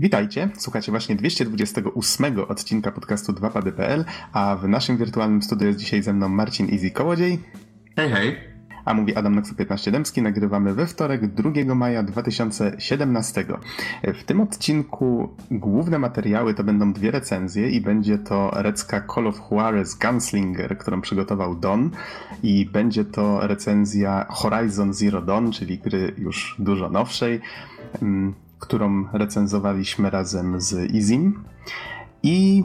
Witajcie, słuchacie właśnie 228 odcinka podcastu 2pady.pl, a w naszym wirtualnym studiu jest dzisiaj ze mną Marcin Easy Kołodziej. Hej, hej. A mówi Adam Noxu 15 Dębski. Nagrywamy we wtorek 2 maja 2017. W tym odcinku główne materiały to będą dwie recenzje i będzie to recka Call of Juarez Gunslinger, którą przygotował Don i będzie to recenzja Horizon Zero Dawn, czyli gry już dużo nowszej mm, którą recenzowaliśmy razem z Izim. I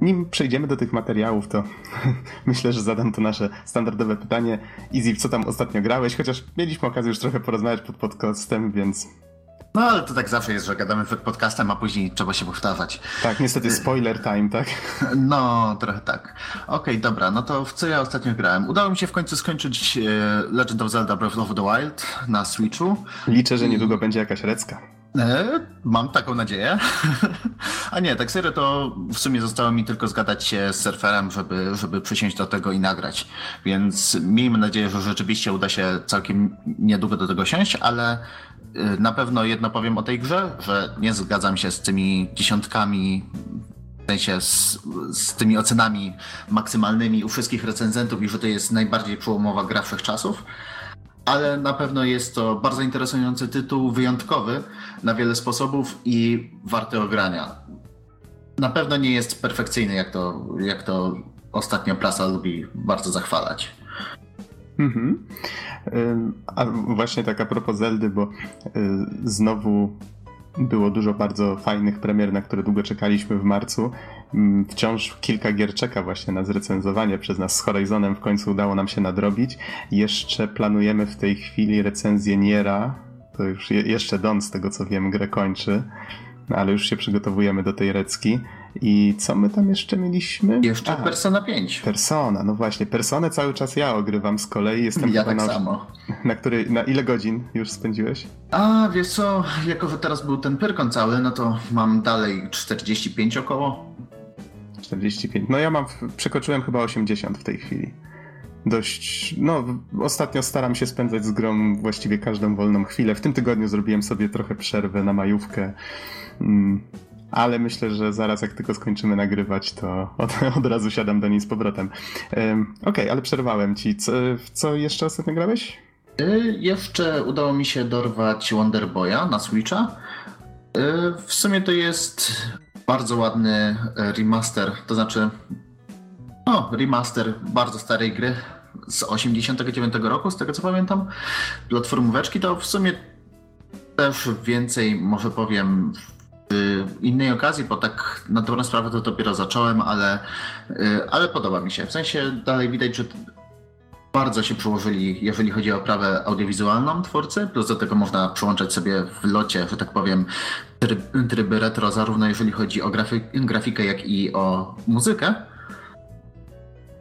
nim przejdziemy do tych materiałów, to myślę, że zadam to nasze standardowe pytanie. Izzy, co tam ostatnio grałeś? Chociaż mieliśmy okazję już trochę porozmawiać pod podcastem, więc no ale to tak zawsze jest, że gadamy przed podcastem, a później trzeba się powtarzać. Tak, niestety spoiler time, tak? No, trochę tak. Okej, okay, dobra, no to w co ja ostatnio grałem? Udało mi się w końcu skończyć e, Legend of Zelda Breath of the Wild na Switchu. Liczę, że niedługo I... będzie jakaś recka. E, mam taką nadzieję. A nie, tak serio to w sumie zostało mi tylko zgadać się z surferem, żeby, żeby przysiąść do tego i nagrać. Więc miejmy nadzieję, że rzeczywiście uda się całkiem niedługo do tego siąść, ale e, na pewno jedno powiem o tej grze, że nie zgadzam się z tymi dziesiątkami w sensie z, z tymi ocenami maksymalnymi u wszystkich recenzentów i że to jest najbardziej przełomowa gra wszechczasów ale na pewno jest to bardzo interesujący tytuł, wyjątkowy na wiele sposobów i warty ogrania. Na pewno nie jest perfekcyjny, jak to, jak to ostatnio prasa lubi bardzo zachwalać. Mhm. A właśnie tak a propos Zeldy, bo y, znowu było dużo bardzo fajnych premier, na które długo czekaliśmy w marcu. Mm, wciąż kilka gier czeka właśnie na zrecenzowanie przez nas z Horizonem. W końcu udało nam się nadrobić. Jeszcze planujemy w tej chwili recenzję Niera. To już je, jeszcze Don, z tego co wiem, grę kończy. Ale już się przygotowujemy do tej recki. I co my tam jeszcze mieliśmy? Jeszcze A, Persona 5. Persona, no właśnie. Personę cały czas ja ogrywam z kolei. Jestem ja tak na, samo. Na, który, na ile godzin już spędziłeś? A, wiesz co, jako że teraz był ten Pyrkon cały, no to mam dalej 45 około. 45. No ja mam, przekroczyłem chyba 80 w tej chwili. Dość, no ostatnio staram się spędzać z grą właściwie każdą wolną chwilę. W tym tygodniu zrobiłem sobie trochę przerwę na majówkę. Ale myślę, że zaraz jak tylko skończymy nagrywać, to od, od razu siadam do niej z powrotem. Okej, okay, ale przerwałem ci. Co, co jeszcze ostatnio grałeś? Y, jeszcze udało mi się dorwać Wonder Boya na Switcha. Y, w sumie to jest bardzo ładny e, remaster, to znaczy no, remaster bardzo starej gry z 89 roku, z tego co pamiętam. Platformóweczki to w sumie też więcej może powiem w innej okazji, bo tak na dobrą sprawę to dopiero zacząłem, ale, e, ale podoba mi się. W sensie dalej widać, że bardzo się przyłożyli, jeżeli chodzi o prawę audiowizualną twórcy, plus do tego można przyłączać sobie w locie, że tak powiem, tryb, tryby retro, zarówno jeżeli chodzi o grafik, grafikę, jak i o muzykę.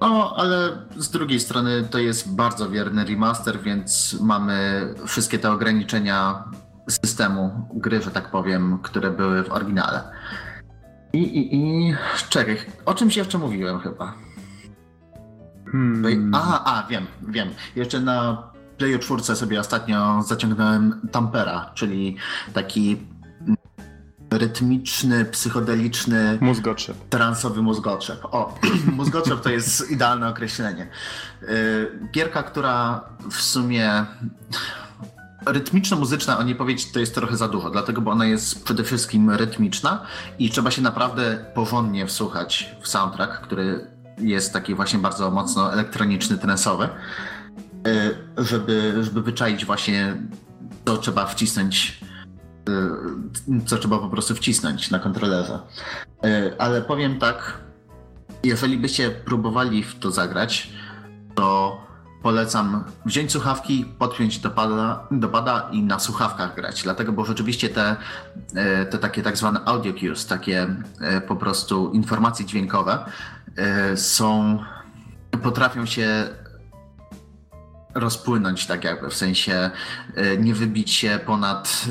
No, ale z drugiej strony to jest bardzo wierny remaster, więc mamy wszystkie te ograniczenia systemu gry, że tak powiem, które były w oryginale. I, i, i czekaj, o czymś jeszcze mówiłem chyba. Hmm. Aha, a, wiem, wiem. Jeszcze na Playu 4 sobie ostatnio zaciągnąłem Tampera, czyli taki rytmiczny, psychodeliczny... Mózgoczep. Transowy mózgoczep. O, mózgoczep to jest idealne określenie. Y, gierka, która w sumie rytmiczno-muzyczna, o niej powiedzieć, to jest trochę za dużo, dlatego, bo ona jest przede wszystkim rytmiczna i trzeba się naprawdę porządnie wsłuchać w soundtrack, który jest taki właśnie bardzo mocno elektroniczny, trensowy, e, żeby, żeby wyczaić właśnie co trzeba wcisnąć, e, co trzeba po prostu wcisnąć na kontrolerze. E, ale powiem tak, jeżeli byście próbowali w to zagrać, to polecam wziąć słuchawki, podpiąć do pada, do pada i na słuchawkach grać. Dlatego, bo rzeczywiście te, te takie tak zwane audio cues, takie po prostu informacje dźwiękowe, E, są, potrafią się rozpłynąć tak jakby, w sensie e, nie wybić się ponad,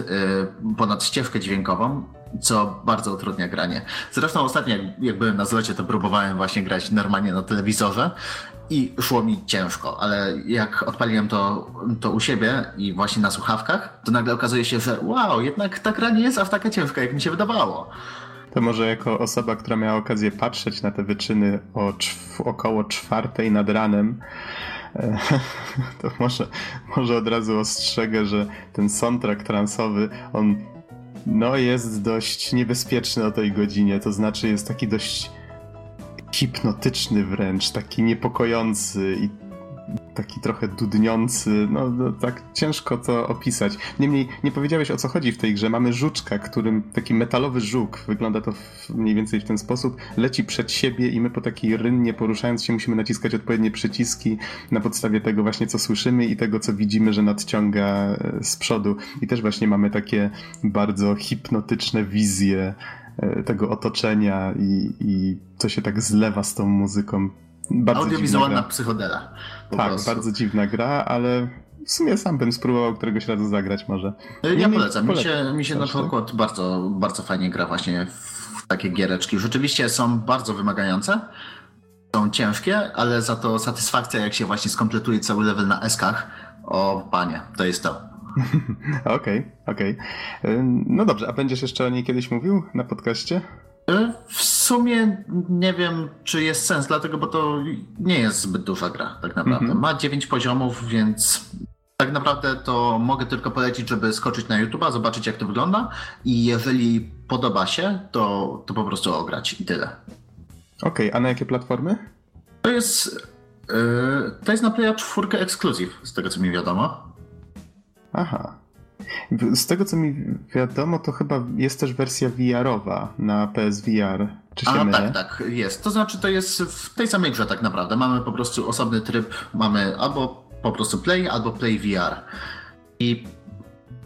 e, ponad ścieżkę dźwiękową, co bardzo utrudnia granie. Zresztą ostatnio, jak byłem na zlocie, to próbowałem właśnie grać normalnie na telewizorze i szło mi ciężko, ale jak odpaliłem to, to u siebie i właśnie na słuchawkach, to nagle okazuje się, że wow, jednak ta gra nie jest aż taka ciężka, jak mi się wydawało. To może jako osoba, która miała okazję patrzeć na te wyczyny o około czwartej nad ranem, e, to może, może od razu ostrzegę, że ten soundtrack transowy, on no jest dość niebezpieczny o tej godzinie, to znaczy jest taki dość hipnotyczny wręcz, taki niepokojący i taki trochę dudniący, no, no, tak ciężko to opisać. Niemniej nie powiedziałeś o co chodzi w tej grze. Mamy żuczka, którym taki metalowy żuk, wygląda to w, mniej więcej w ten sposób, leci przed siebie i my po takiej rynnie poruszając się musimy naciskać odpowiednie przyciski na podstawie tego właśnie co słyszymy i tego co widzimy, że nadciąga e, z przodu. I też właśnie mamy takie bardzo hipnotyczne wizje tego otoczenia i, i co się tak zlewa z tą muzyką. Bardzo Audiowizualna psychodela. Tak, prostu. bardzo dziwna gra, ale w sumie sam bym spróbował któregoś razu zagrać może. Nie, ja polecam. Mi się, mi się na przykład bardzo, bardzo fajnie gra właśnie w takie giereczki. Rzeczywiście są bardzo wymagające, są ciężkie, ale za to satysfakcja jak się właśnie skompletuje cały level na eskach, o panie, to jest to. Okej, okej. Okay, okay. No dobrze, a będziesz jeszcze o niej kiedyś mówił na podcaście? E, w sumie nie wiem, czy jest sens, dlatego, bo to nie jest zbyt duża gra, tak naprawdę. Mhm. Ma 9 poziomów, więc tak naprawdę to mogę tylko polecić, żeby skoczyć na YouTube'a, zobaczyć jak to wygląda i jeżeli podoba się, to, to po prostu ograć i tyle. Okej, okay, a na jakie platformy? To jest, yy, to jest na Playa 4 Exclusive, z tego co mi wiadomo. Aha, z tego co mi wiadomo, to chyba jest też wersja VR-owa na PSVR. Czy się A, mylę? tak, tak, jest. To znaczy, to jest w tej samej grze tak naprawdę. Mamy po prostu osobny tryb, mamy albo po prostu Play, albo Play VR. I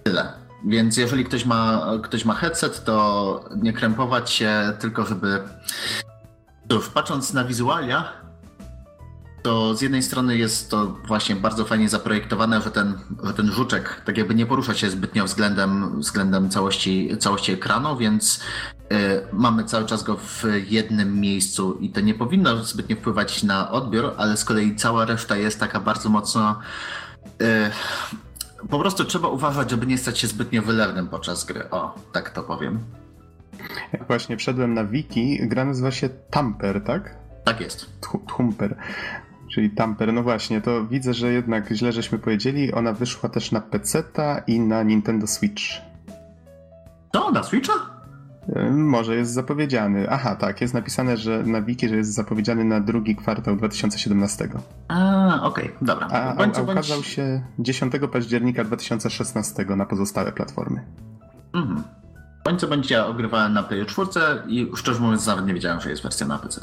tyle. Więc jeżeli ktoś ma, ktoś ma headset, to nie krępować się, tylko żeby. Cóż, patrząc na wizualia, to z jednej strony jest to właśnie bardzo fajnie zaprojektowane, że ten, że ten żuczek tak jakby nie porusza się zbytnio względem, względem całości, całości ekranu, więc y, mamy cały czas go w jednym miejscu i to nie powinno zbytnio wpływać na odbiór, ale z kolei cała reszta jest taka bardzo mocno y, po prostu trzeba uważać, żeby nie stać się zbytnio wylewnym podczas gry. O, tak to powiem. Jak właśnie wszedłem na wiki, gra nazywa się Tamper, tak? Tak jest. Thumper. Czyli Tamper, no właśnie, to widzę, że jednak źle żeśmy powiedzieli. Ona wyszła też na PC i na Nintendo Switch. To, na Switcha? Może jest zapowiedziany. Aha, tak, jest napisane, że na wiki, że jest zapowiedziany na drugi kwartał 2017. A, okej, okay, dobra. A, bądź, a, ukazał bądź... się 10 października 2016 na pozostałe platformy. Mhm. Bądź co będzie ogrywałem na Play 4 i szczerze mówiąc nawet nie wiedziałem, że jest wersja na PC.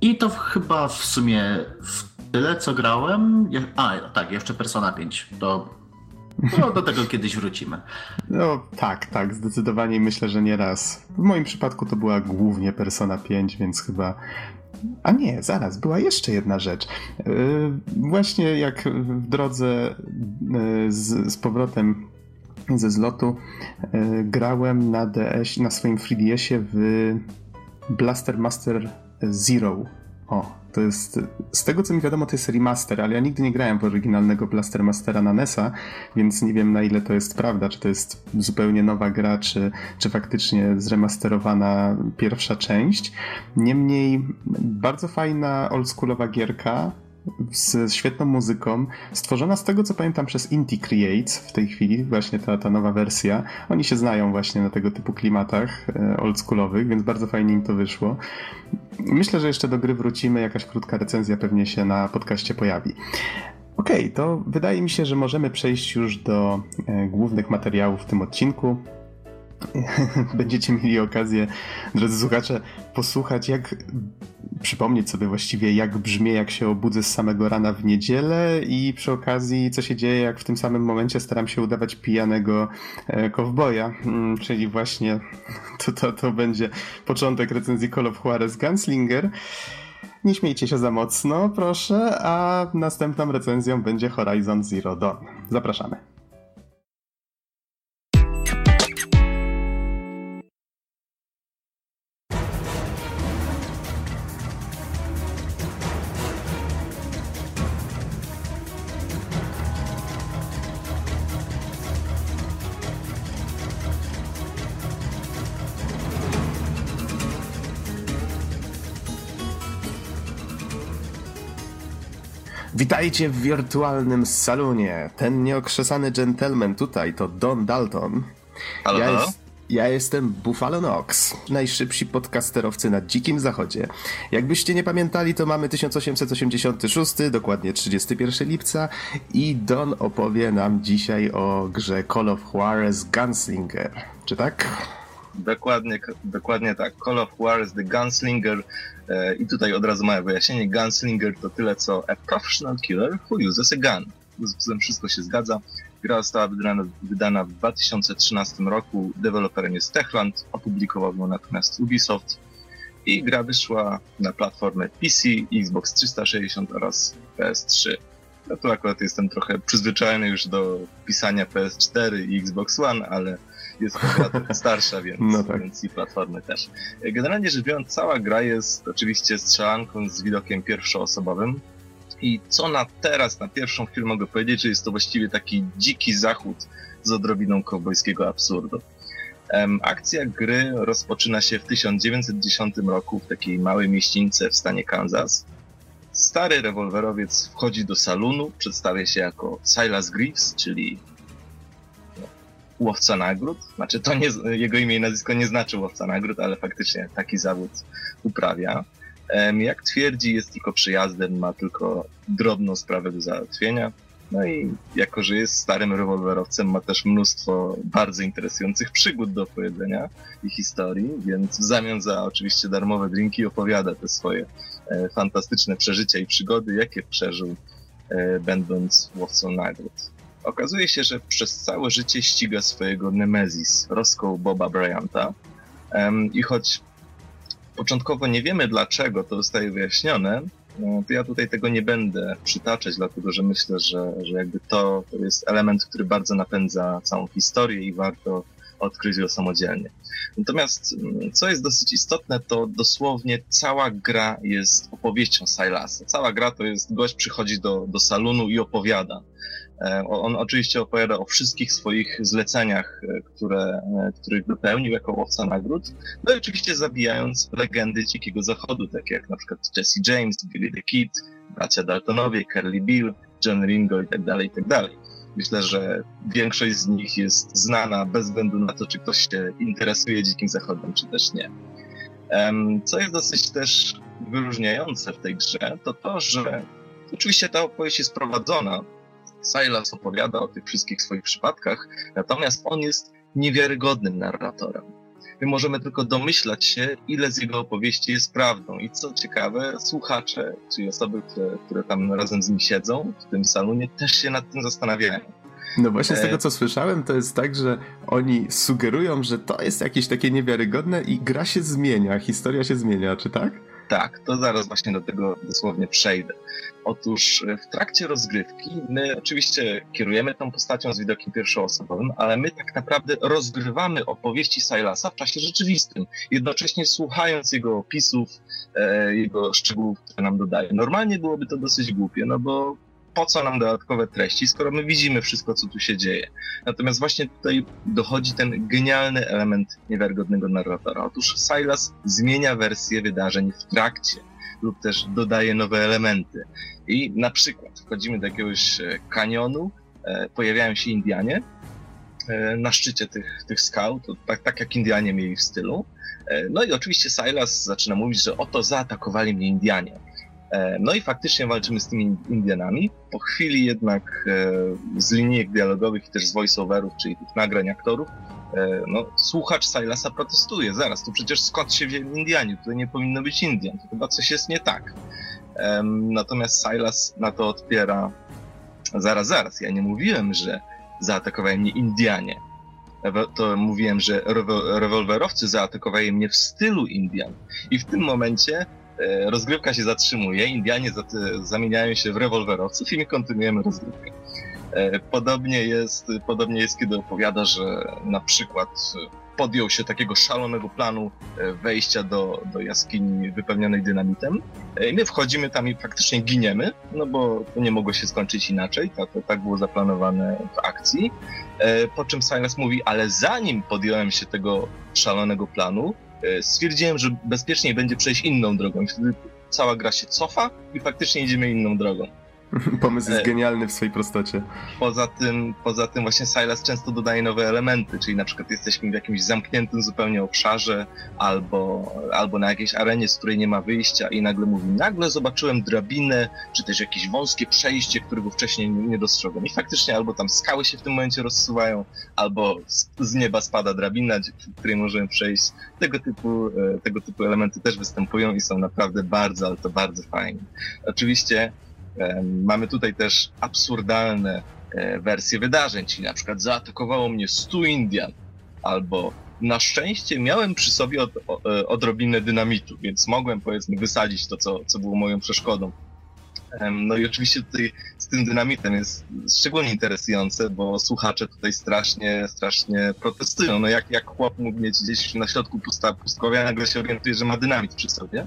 I to chyba w sumie w tyle, co grałem. A, tak, jeszcze Persona 5. To do tego kiedyś wrócimy. No tak, tak, zdecydowanie myślę, że nie raz. W moim przypadku to była głównie Persona 5, więc chyba. A nie, zaraz, była jeszcze jedna rzecz. Yy, właśnie jak w drodze yy, z, z powrotem ze zlotu yy, grałem na DS, na swoim 3DS-ie w Blaster Master Zero. O, to jest. Z tego co mi wiadomo, to jest remaster, ale ja nigdy nie grałem w oryginalnego Blaster Mastera na NESa, więc nie wiem na ile to jest prawda. Czy to jest zupełnie nowa gra, czy, czy faktycznie zremasterowana pierwsza część. Niemniej bardzo fajna oldschoolowa gierka z świetną muzyką, stworzona z tego co pamiętam przez Inti Creates w tej chwili, właśnie ta, ta nowa wersja. Oni się znają właśnie na tego typu klimatach e, oldschoolowych, więc bardzo fajnie im to wyszło. Myślę, że jeszcze do gry wrócimy, jakaś krótka recenzja pewnie się na podcaście pojawi. Okej, okay, to wydaje mi się, że możemy przejść już do e, głównych materiałów w tym odcinku. będziecie mieli okazję, drodzy słuchacze, posłuchać, jak przypomnieć sobie właściwie, jak brzmi, jak się obudzę z samego rana w niedzielę i przy okazji, co się dzieje, jak w tym samym momencie staram się udawać pijanego e, kowboja, mm, czyli właśnie to, to, to będzie początek recenzji Call of Juarez Gunslinger. Nie śmiejcie się za mocno, proszę, a następną recenzją będzie Horizon Zero Dawn. Zapraszamy. Witajcie w wirtualnym salonie. Ten nieokrzesany gentleman tutaj to Don Dalton. Halo, ja, jest, ja jestem Buffalo Nox, najszybsi podcasterowcy na dzikim zachodzie. Jakbyście nie pamiętali, to mamy 1886, dokładnie 31 lipca i Don opowie nam dzisiaj o grze Call of Juarez Gunslinger. Czy tak? Dokładnie, dokładnie tak. Call of Juarez The Gunslinger I tutaj od razu małe wyjaśnienie. Gunslinger to tyle co a professional killer who uses a gun. Z tym wszystko się zgadza. Gra została wydana, wydana w 2013 roku. Deweloperem jest Techland, opublikował ją natomiast Ubisoft. I gra wyszła na platformę PC, Xbox 360 oraz PS3. Ja tu akurat jestem trochę przyzwyczajony już do pisania PS4 i Xbox One, ale jest to starsza, więc, no tak. więc i platformy też. Generalnie rzecz biorąc, cała gra jest oczywiście strzelanką z widokiem pierwszoosobowym. I co na teraz, na pierwszą chwilę mogę powiedzieć, że jest to właściwie taki dziki zachód z odrobiną kowbojskiego absurdu. Akcja gry rozpoczyna się w 1910 roku w takiej małej mieścińce w stanie Kansas. Stary rewolwerowiec wchodzi do salonu, przedstawia się jako Silas Greaves, czyli łowca nagród. Znaczy, to nie, jego imię i nazwisko nie znaczy łowca nagród, ale faktycznie taki zawód uprawia. Jak twierdzi, jest tylko przyjazdem, ma tylko drobną sprawę do załatwienia. No i jako, że jest starym rewolwerowcem, ma też mnóstwo bardzo interesujących przygód do opowiedzenia i historii, więc w zamian za oczywiście darmowe drinki opowiada te swoje fantastyczne przeżycia i przygody, jakie przeżył e, będąc łowcą nagród. Okazuje się, że przez całe życie ściga swojego Nemesis, Roscoe Boba Bryanta. I choć początkowo nie wiemy dlaczego to zostaje wyjaśnione, no, to ja tutaj tego nie będę przytaczać, dlatego że myślę, że, że jakby to, to jest element, który bardzo napędza całą historię i warto odkryć go samodzielnie. Natomiast mm, co jest dosyć istotne, to dosłownie cała gra jest opowieścią Silasa. Cała gra to jest gość przychodzi do, do salonu i opowiada. E, on oczywiście opowiada o wszystkich swoich zleceniach, e, które, e, których wypełnił jako łowca nagród. No i oczywiście zabijając legendy Dzikiego Zachodu, takie jak na przykład Jesse James, Billy the Kid, bracia Daltonowie, Curly Bill, John Ringo i tak dalej, i tak dalej. Myślę, że większość z nich jest znana bez względu na to, czy ktoś się interesuje Dzikim Zachodem, czy też nie. Co jest dosyć też wyróżniające w tej grze, to to, że oczywiście ta opowieść jest prowadzona Silas opowiada o tych wszystkich swoich przypadkach, natomiast on jest niewiarygodnym narratorem. My możemy tylko domyślać się, ile z jego opowieści jest prawdą. I co ciekawe, słuchacze, czyli osoby, które, które tam razem z nim siedzą w tym salonie, też się nad tym zastanawiają. No właśnie z tego, e, co słyszałem, to jest tak, że oni sugerują, że to jest jakieś takie niewiarygodne i gra się zmienia, historia się zmienia, czy tak? Tak, to zaraz właśnie do tego dosłownie przejdę. Otóż e, w trakcie rozgrywki my oczywiście kierujemy tą postacią z widokiem pierwszoosobowym, ale my tak naprawdę rozgrywamy opowieści Silasa w czasie rzeczywistym, jednocześnie słuchając jego opisów, e, jego szczegółów, które nam dodaje. Normalnie byłoby to dosyć głupie, no bo po co nam dodatkowe treści, skoro my widzimy wszystko, co tu się dzieje. Natomiast właśnie tutaj dochodzi ten genialny element niewiarygodnego narratora. Otóż Silas zmienia wersję wydarzeń w trakcie lub też dodaje nowe elementy. I na przykład wchodzimy do jakiegoś e, kanionu, e, pojawiają się Indianie e, na szczycie tych, tych skał, to tak, tak jak Indianie mieli w stylu. No i oczywiście Silas zaczyna mówić, że oto zaatakowali mnie Indianie. No i faktycznie walczymy z tymi Indianami. Po chwili jednak z linijek dialogowych i też z voiceoverów, czyli tych nagrań aktorów, no, słuchacz Silasa protestuje. Zaraz, tu przecież skąd się wzięli Indianie? Tutaj nie powinno być Indian. To chyba coś jest nie tak. Natomiast Silas na to odpiera zaraz, zaraz, ja nie mówiłem, że zaatakowali mnie Indianie. To mówiłem, że rewolwerowcy zaatakowali mnie w stylu Indian. I w tym momencie e, rozgrywka się zatrzymuje, Indianie zamieniają się w rewolwerowców i my kontynuujemy rozgrywkę. E, podobnie jest, podobnie jest, kiedy opowiada, że na przykład podjął się takiego szalonego planu e, wejścia do, do jaskini wypełnionej dynamitem. E, I my wchodzimy tam i praktycznie giniemy, no bo to nie mogło się skończyć inaczej, tak, tak było zaplanowane w akcji. Po czym Silas mówi, ale zanim podjąłem się tego szalonego planu, stwierdziłem, że bezpieczniej będzie przejść inną drogą. Wtedy cała gra się cofa i faktycznie idziemy inną drogą. Pomysł jest e, genialny w swojej prostocie. Poza tym, poza tym właśnie Silas często dodaje nowe elementy, czyli na przykład jesteśmy w jakimś zamkniętym zupełnie obszarze albo, albo na jakiejś arenie, z której nie ma wyjścia i nagle mówi, nagle zobaczyłem drabinę, czy też jakieś wąskie przejście, którego wcześniej nie dostrzegłem. I faktycznie albo tam skały się w tym momencie rozsuwają, albo z nieba spada drabina, w której możemy przejść. Tego typu, e, tego typu elementy też występują i są naprawdę bardzo, ale to bardzo fajne. Oczywiście Mamy tutaj też absurdalne e, wersje wydarzeń, czyli na przykład zaatakowało mnie 100 Indian, albo na szczęście miałem przy sobie od, e, odrobinę dynamitu, więc mogłem powiedzmy wysadzić to, co, co było moją przeszkodą. No i oczywiście tutaj z tym dynamitem jest szczególnie interesujące, bo słuchacze tutaj strasznie, strasznie protestują. No jak, jak chłop mógł mieć gdzieś na środku pustkowia, nagle się orientuje, że ma dynamit przy sobie.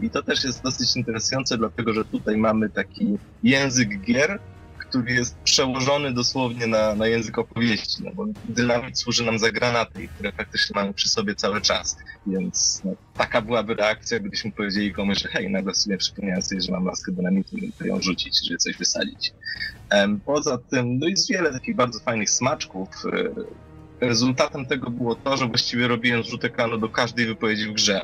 I to też jest dosyć interesujące, dlatego że tutaj mamy taki język gier, który jest przełożony dosłownie na, na język opowieści, no bo dynamit służy nam za granaty, które faktycznie mamy przy sobie cały czas, więc no, taka byłaby reakcja, gdybyśmy powiedzieli komuś, że hej, nagle sobie przypomniałem sobie, że mam laskę dynamitu muszę ją rzucić, żeby coś wysadzić. Poza tym, no jest wiele takich bardzo fajnych smaczków. E, rezultatem tego było to, że właściwie robiłem zrzut ekranu do każdej wypowiedzi w grze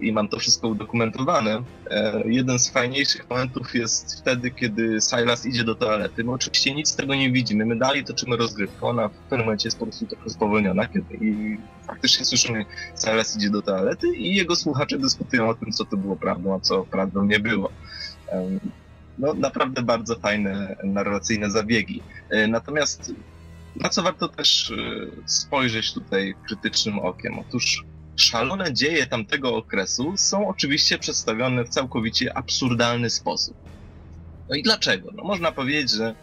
i mam to wszystko udokumentowane. E, jeden z fajniejszych momentów jest wtedy, kiedy Silas idzie do toalety. My oczywiście nic z tego nie widzimy. My dalej toczymy rozgrywkę. Ona w pewnym momencie jest po prostu trochę spowolniona kiedy, i faktycznie słyszymy, Silas idzie do toalety i jego słuchacze dyskutują o tym, co to było prawdą, a co prawdą nie było. No, naprawdę bardzo fajne narracyjne zabiegi. E, natomiast na co warto też e, spojrzeć tutaj krytycznym okiem? Otóż szalone dzieje tamtego okresu są oczywiście przedstawione w całkowicie absurdalny sposób. No i dlaczego? No można powiedzieć, że,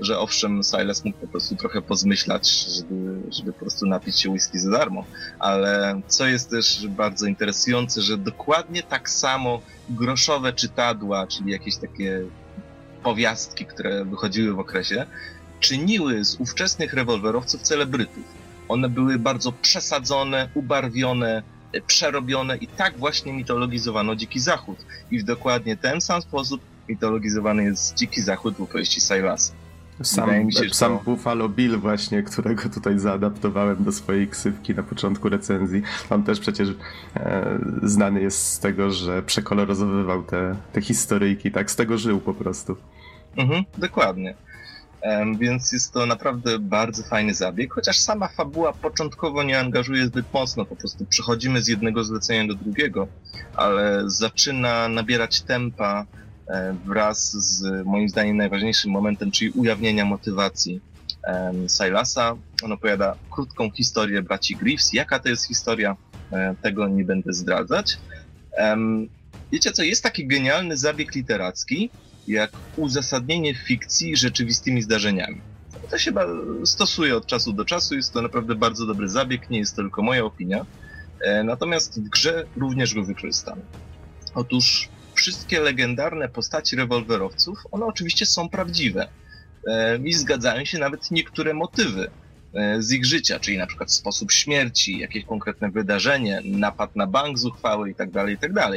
że owszem, Silas mógł po prostu trochę pozmyślać, żeby, żeby po prostu napić się whisky za darmo, ale co jest też bardzo interesujące, że dokładnie tak samo groszowe czytadła, czyli jakieś takie powiastki, które wychodziły w okresie, czyniły z ówczesnych rewolwerowców celebrytów one były bardzo przesadzone, ubarwione, e, przerobione i tak właśnie mitologizowano Dziki Zachód. I w dokładnie ten sam sposób mitologizowany jest Dziki Zachód w opowieści Silasa. Sam, się, sam to... Buffalo Bill właśnie, którego tutaj zaadaptowałem do swojej ksywki na początku recenzji. On też przecież e, znany jest z tego, że przekoloryzowywał te, te historyjki, tak z tego żył po prostu. Mhm, dokładnie. Więc jest to naprawdę bardzo fajny zabieg, chociaż sama fabuła początkowo nie angażuje zbyt mocno, po prostu przechodzimy z jednego zlecenia do drugiego, ale zaczyna nabierać tempa wraz z moim zdaniem najważniejszym momentem, czyli ujawnienia motywacji Silasa. On opowiada krótką historię braci Greaves. Jaka to jest historia, e, tego nie będę zdradzać. Wiecie co, jest taki genialny zabieg literacki, jak uzasadnienie fikcji rzeczywistymi zdarzeniami. To się stosuje od czasu do czasu, jest to naprawdę bardzo dobry zabieg, nie jest to tylko moja opinia. E, natomiast w grze również go wykorzystamy. Otóż wszystkie legendarne postaci rewolwerowców, one oczywiście są prawdziwe. E, I zgadzają się nawet niektóre motywy e, z ich życia, czyli na przykład sposób śmierci, jakieś konkretne wydarzenie, napad na bank zuchwały itd., tak itd.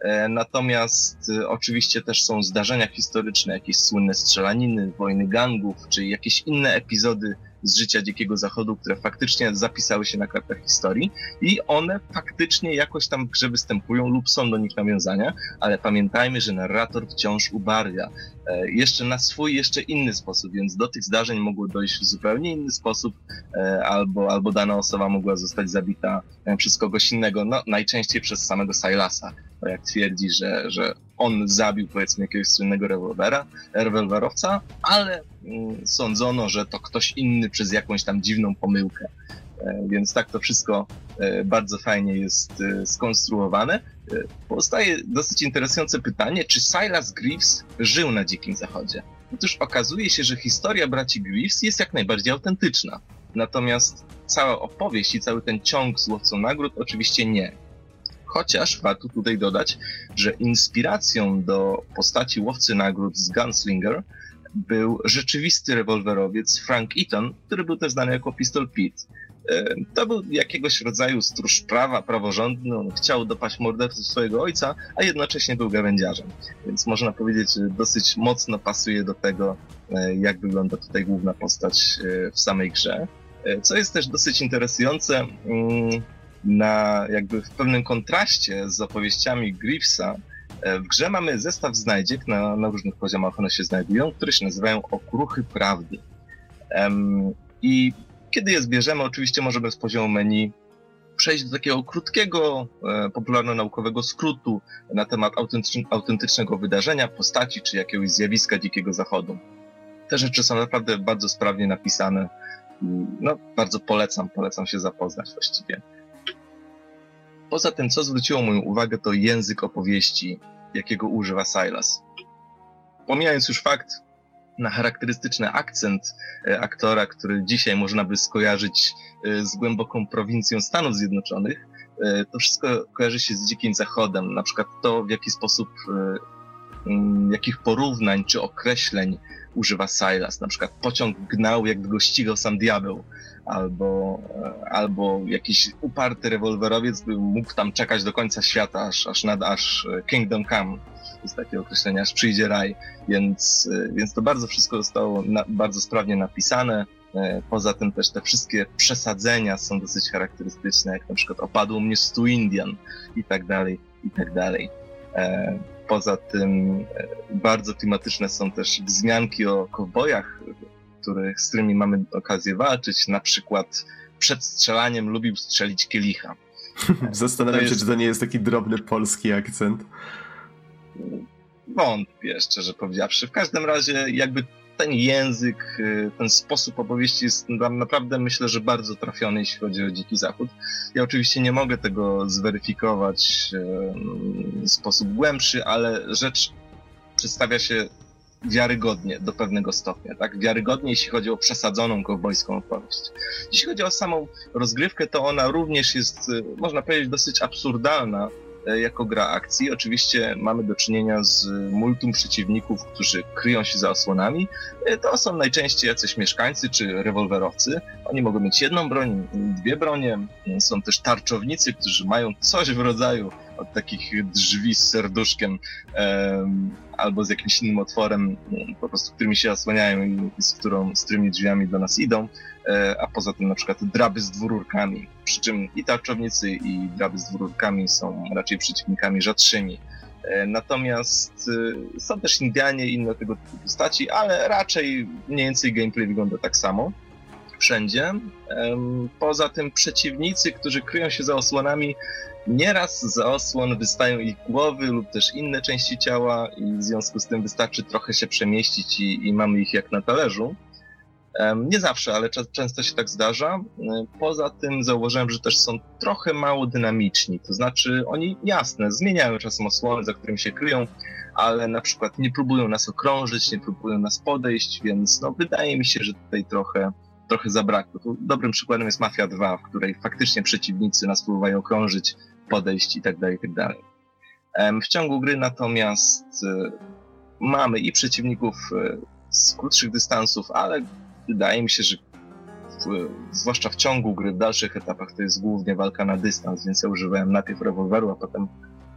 E, natomiast y, oczywiście też są zdarzenia historyczne, jakieś słynne strzelaniny, wojny gangów, czy jakieś inne epizody z życia Dzikiego Zachodu, które faktycznie zapisały się na kartach historii i one faktycznie jakoś tam w grze występują lub są do nich nawiązania, ale pamiętajmy, że narrator wciąż ubarwia. E, jeszcze na swój, jeszcze inny sposób, więc do tych zdarzeń mogło dojść w zupełnie inny sposób, e, albo, albo dana osoba mogła zostać zabita przez kogoś innego, no najczęściej przez samego Silasa jak twierdzi, że, że on zabił powiedzmy jakiegoś słynnego rewolwera, rewolwerowca, ale mm, sądzono, że to ktoś inny przez jakąś tam dziwną pomyłkę. E, więc tak to wszystko e, bardzo fajnie jest e, skonstruowane. Powstaje dosyć interesujące pytanie, czy Silas Greaves żył na Dzikim Zachodzie? Otóż okazuje się, że historia braci Greaves jest jak najbardziej autentyczna. Natomiast cała opowieść i cały ten ciąg z nagród oczywiście nie. Chociaż warto tutaj dodać, że inspiracją do postaci łowcy nagród z Gunslinger był rzeczywisty rewolwerowiec Frank Eaton, który był też znany jako Pistol Pete. To był jakiegoś rodzaju stróż prawa, praworządny. On chciał dopaść morderców swojego ojca, a jednocześnie był gawędziarzem. Więc można powiedzieć, że dosyć mocno pasuje do tego, jak wygląda tutaj główna postać w samej grze. Co jest też dosyć interesujące, mm, na jakby w pewnym kontraście z opowieściami Griffsa, e, w grze mamy zestaw znajdziek, na, na różnych poziomach one się znajdują, które się nazywają okruchy prawdy. Um, I kiedy je zbierzemy, oczywiście możemy z poziomu menu przejść do takiego krótkiego, e, popularno-naukowego skrótu na temat autentycznego wydarzenia, postaci czy jakiegoś zjawiska Dzikiego Zachodu. Te rzeczy są naprawdę bardzo sprawnie napisane. No, bardzo polecam, polecam się zapoznać właściwie. Poza tym, co zwróciło moją uwagę, to język opowieści, jakiego używa Silas. Pomijając już fakt na charakterystyczny akcent e, aktora, który dzisiaj można by skojarzyć e, z głęboką prowincją Stanów Zjednoczonych, e, to wszystko kojarzy się z Dzikim Zachodem. Na przykład to, w jaki sposób, jakich porównań czy określeń używa Silas. Na przykład pociąg gnał, jakby go ścigał sam diabeł albo, albo jakiś uparty rewolwerowiec by mógł tam czekać do końca świata, aż, aż, nad, aż Kingdom Come. Jest takie określenie, aż przyjdzie raj. Więc, więc to bardzo wszystko zostało na, bardzo sprawnie napisane. E, poza tym też te wszystkie przesadzenia są dosyć charakterystyczne, jak na przykład opadło mnie stu Indian i tak dalej, i tak dalej. E, poza tym e, bardzo klimatyczne są też wzmianki o kowbojach, których, z którymi mamy okazję walczyć, na przykład przed strzelaniem lubił strzelić kielicha. Zastanawiam się, jest... czy to nie jest taki drobny polski akcent. Wątpię, szczerze powiedziawszy. W każdym razie jakby ten język, y, ten sposób opowieści jest naprawdę myślę, że bardzo trafiony, jeśli chodzi o Dziki Zachód. Ja oczywiście nie mogę tego zweryfikować y, w sposób głębszy, ale rzecz przedstawia się wiarygodnie do pewnego stopnia, tak? Wiarygodnie, jeśli chodzi o przesadzoną kowbojską opowieść. Jeśli chodzi o samą rozgrywkę, to ona również jest, y, można powiedzieć, dosyć absurdalna e, jako gra akcji. Oczywiście mamy do czynienia z multum przeciwników, którzy kryją się za osłonami. E, to są najczęściej jacyś mieszkańcy czy rewolwerowcy. Oni mogą mieć jedną broń, dwie bronie. Są też tarczownicy, którzy mają coś w rodzaju od takich drzwi z serduszkiem albo z jakimś innym otworem, po prostu którymi się osłaniają i z, którą, z którymi drzwiami do nas idą, e, a poza tym na przykład draby z dwururkami, przy czym i tarczownicy i draby z dwururkami są raczej przeciwnikami rzadszymi. E, natomiast e, są też Indianie i inne tego typu postaci, ale raczej mniej więcej gameplay wygląda tak samo wszędzie. Poza tym przeciwnicy, którzy kryją się za osłonami, Nieraz za osłon wystają ich głowy lub też inne części ciała i w związku z tym wystarczy trochę się przemieścić i, i mamy ich jak na talerzu. Nie zawsze, ale często się tak zdarza. Poza tym zauważyłem, że też są trochę mało dynamiczni, to znaczy oni jasne, zmieniają czasem osłony, za którymi się kryją, ale na przykład nie próbują nas okrążyć, nie próbują nas podejść, więc no, wydaje mi się, że tutaj trochę, trochę zabrakło. Dobrym przykładem jest Mafia 2, w której faktycznie przeciwnicy nas próbują okrążyć, podejść i tak dalej, i tak dalej. W ciągu gry natomiast e, mamy i przeciwników e, z krótszych dystansów, ale wydaje mi się, że w, zwłaszcza w ciągu gry, w dalszych etapach to jest głównie walka na dystans, więc ja używałem najpierw rewolweru, a potem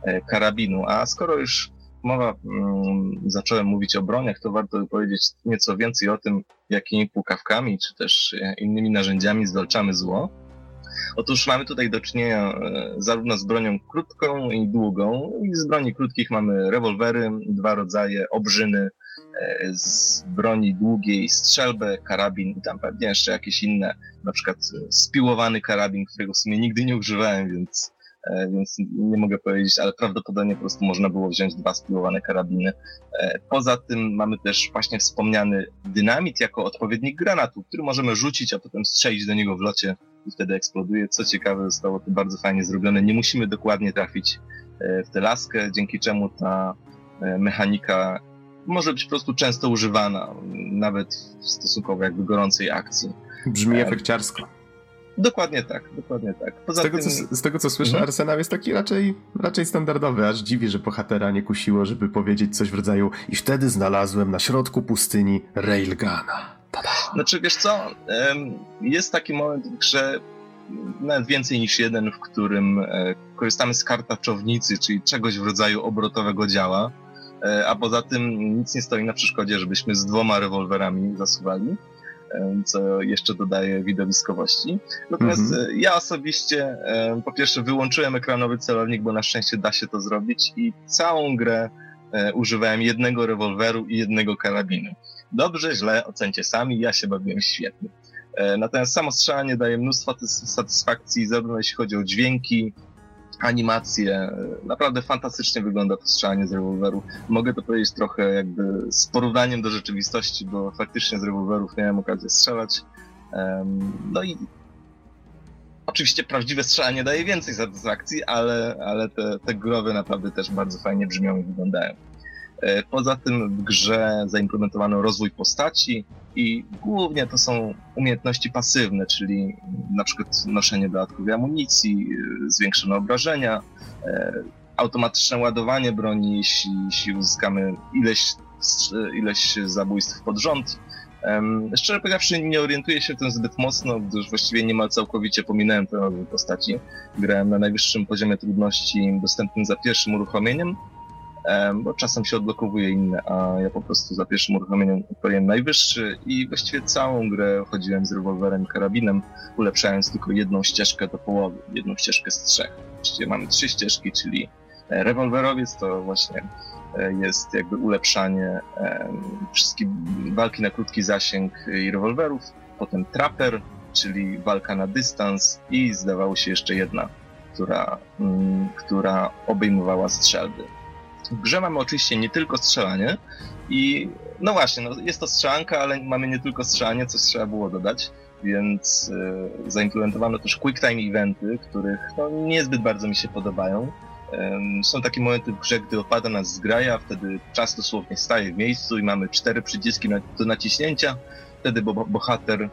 e, karabinu. A skoro już mowa mm, zacząłem mówić o broniach, to warto powiedzieć nieco więcej o tym, jakimi pukawkami czy też innymi narzędziami zwalczamy zło. Otóż mamy tutaj do czynienia e, zarówno z bronią krótką i długą. I z broni krótkich mamy rewolwery, dwa rodzaje, obrzyny, e, z broni długiej strzelbę, karabin i tam pewnie jeszcze jakieś inne, na przykład spiłowany karabin, którego w sumie nigdy nie używałem, więc, e, więc nie mogę powiedzieć, ale prawdopodobnie po prostu można było wziąć dwa spiłowane karabiny. Poza tym mamy też właśnie wspomniany dynamit jako odpowiednik granatu, który możemy rzucić, a potem strzelić do niego w locie i wtedy eksploduje. Co ciekawe, zostało to bardzo fajnie zrobione. Nie musimy dokładnie trafić e, w tę laskę, dzięki czemu ta e, mechanika może być po prostu często używana, nawet w stosunkowo jakby gorącej akcji. Brzmi e, efekciarsko. Dokładnie tak, dokładnie tak. z, tego, tym... co, z tego co słyszę, mhm. Arsenał jest taki raczej, raczej standardowy, aż dziwi, że bohatera nie kusiło, żeby powiedzieć coś w rodzaju i wtedy znalazłem na środku pustyni railguna. Znaczy, wiesz co, jest taki moment w grze, nawet więcej niż jeden, w którym e, korzystamy z kartaczownicy, czyli czegoś w rodzaju obrotowego działa, e, a poza tym nic nie stoi na przeszkodzie, żebyśmy z dwoma rewolwerami zasuwali, co jeszcze dodaje widowiskowości. Natomiast mhm. ja osobiście po pierwsze wyłączyłem ekranowy celownik, bo na szczęście da się to zrobić i całą grę używałem jednego rewolweru i jednego karabinu. Dobrze, źle, ocencie sami, ja się bawiłem świetnie. E, natomiast samo strzelanie daje mnóstwo satysfakcji, zarówno jeśli chodzi o dźwięki, animacje. E, naprawdę fantastycznie wygląda to strzelanie z rewolweru. Mogę to powiedzieć trochę jakby z porównaniem do rzeczywistości, bo faktycznie z rewolwerów miałem okazję strzelać. No i oczywiście prawdziwe strzelanie daje więcej satysfakcji, ale, ale te, te growe naprawdę też bardzo fajnie brzmią i wyglądają. E, poza tym w grze zaimplementowano rozwój postaci i głównie to są umiejętności pasywne, czyli na przykład noszenie dodatkowej amunicji, e, zwiększone obrażenia, e, automatyczne ładowanie broni, jeśli, jeśli uzyskamy ileś, ileś zabójstw pod rząd. Szczerze powiedziawszy, nie orientuję się w tym zbyt mocno, gdyż właściwie niemal całkowicie pominąłem ten rozwój postaci. Grałem na najwyższym poziomie trudności dostępnym za pierwszym uruchomieniem, bo czasem się odblokowuje inne, a ja po prostu za pierwszym uruchomieniem odpaliłem najwyższy i właściwie całą grę chodziłem z rewolwerem karabinem, ulepszając tylko jedną ścieżkę do połowy, jedną ścieżkę z trzech. Właściwie mamy trzy ścieżki, czyli e, rewolwerowiec to właśnie e, jest jakby ulepszanie wszystkich walki na krótki zasięg i rewolwerów, potem trapper, czyli walka na dystans i zdawało się jeszcze jedna, która, mm, która obejmowała strzelby. W grze mamy oczywiście nie tylko strzelanie i no właśnie, no jest to strzelanka, ale mamy nie tylko strzelanie, coś trzeba było dodać, więc y, zaimplementowano też quick time eventy, których no, niezbyt bardzo mi się podobają. są takie momenty w grze, gdy opada nas zgraja, wtedy czas dosłownie staje w miejscu i mamy cztery przyciski do naciśnięcia. Wtedy bo, bohater e,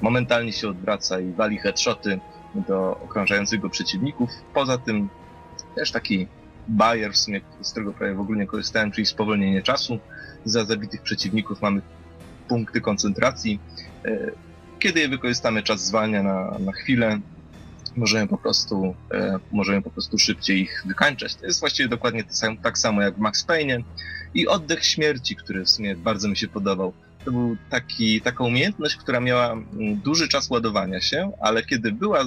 momentalnie się odwraca i wali headshoty do okrążających go przeciwników. Poza tym też taki Bayer, w sumie, z którego prawie w ogóle nie korzystałem, czyli spowolnienie czasu. Za zabitych przeciwników mamy punkty koncentracji. E, kiedy je wykorzystamy, czas zwalnia na, na chwilę. Możemy po, prostu, e, możemy po prostu szybciej ich wykańczać. To jest właściwie dokładnie tak samo jak w Max Payne. I oddech śmierci, który w sumie bardzo mi się podobał. To był taki, taka umiejętność, która miała mm, duży czas ładowania się, ale kiedy była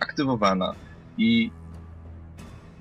aktywowana i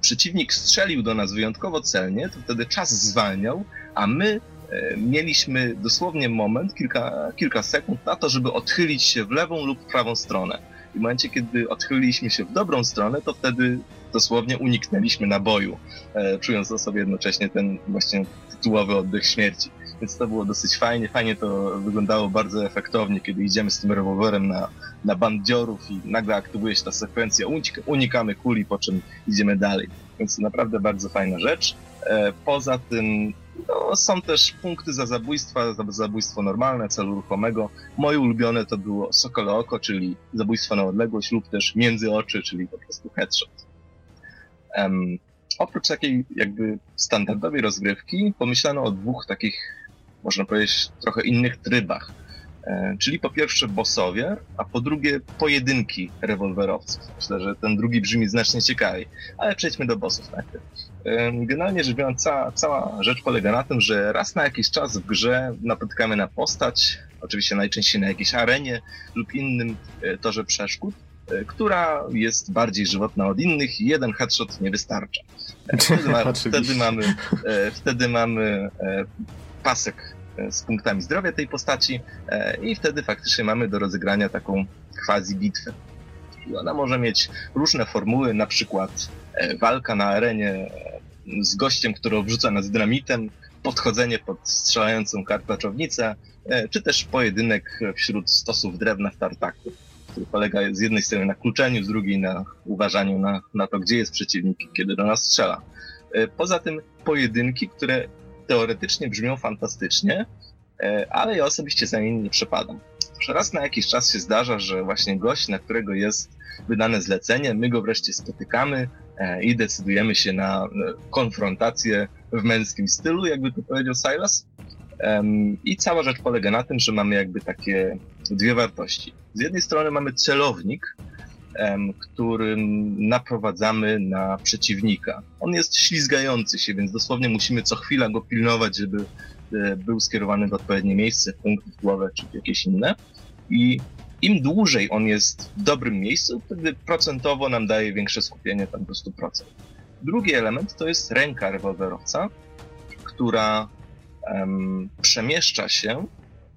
przeciwnik strzelił do nas wyjątkowo celnie, to wtedy czas zwalniał, a my e, mieliśmy dosłownie moment, kilka, kilka sekund na to, żeby odchylić się w lewą lub prawą stronę. I w momencie, kiedy odchyliliśmy się w dobrą stronę, to wtedy dosłownie uniknęliśmy naboju, e, czując na sobie jednocześnie ten właśnie tytułowy oddech śmierci. Więc to było dosyć fajnie, fajnie to wyglądało bardzo efektownie, kiedy idziemy z tym rewolwerem na, na bandziorów i nagle aktywuje się ta sekwencja, unikamy kuli, po czym idziemy dalej. Więc to naprawdę bardzo fajna rzecz. E, poza tym no, są też punkty za zabójstwa, za zabójstwo normalne, celu ruchomego. Moje ulubione to było Sokole Oko, czyli zabójstwo na odległość lub też między oczy, czyli po prostu headshot. Um, oprócz takiej jakby standardowej rozgrywki pomyślano o dwóch takich, można powiedzieć, trochę innych trybach. E, czyli po pierwsze bossowie, a po drugie pojedynki rewolwerowców. Myślę, że ten drugi brzmi znacznie ciekawiej, ale przejdźmy do bossów najpierw. E, generalnie rzecz biorąc, cała, cała rzecz polega na tym, że raz na jakiś czas w grze napotykamy na postać, oczywiście najczęściej na jakiejś arenie lub innym e, torze przeszkód, która jest bardziej żywotna od innych i jeden headshot nie wystarcza. Wtedy, ma, wtedy mamy, wtedy mamy pasek z punktami zdrowia tej postaci e, i wtedy faktycznie mamy do rozegrania taką quasi bitwę. I ona może mieć różne formuły, na przykład e, walka na arenie z gościem, który obrzuca nas dynamitem, podchodzenie pod strzelającą kartaczownicę, czy też pojedynek wśród stosów drewna w tartaku, który polega z jednej strony na kluczeniu, z drugiej na uważaniu na, na to, gdzie jest przeciwnik, kiedy do nas strzela. Poza tym pojedynki, które teoretycznie brzmią fantastycznie, e, ale ja osobiście za nimi nie przepadam. Że raz na jakiś czas się zdarza, że właśnie gość, na którego jest wydane zlecenie, my go wreszcie spotykamy e, i decydujemy się na e, konfrontację w męskim stylu, jakby to powiedział Silas. I cała rzecz polega na tym, że mamy jakby takie dwie wartości. Z jednej strony mamy celownik, którym naprowadzamy na przeciwnika. On jest ślizgający się, więc dosłownie musimy co chwila go pilnować, żeby e, był skierowany w odpowiednie miejsce, punkt, w głowę czy jakieś inne. I im dłużej on jest w dobrym miejscu, wtedy procentowo nam daje większe skupienie tam do 100%. Drugi element to jest ręka rewolwerowca, która um, przemieszcza się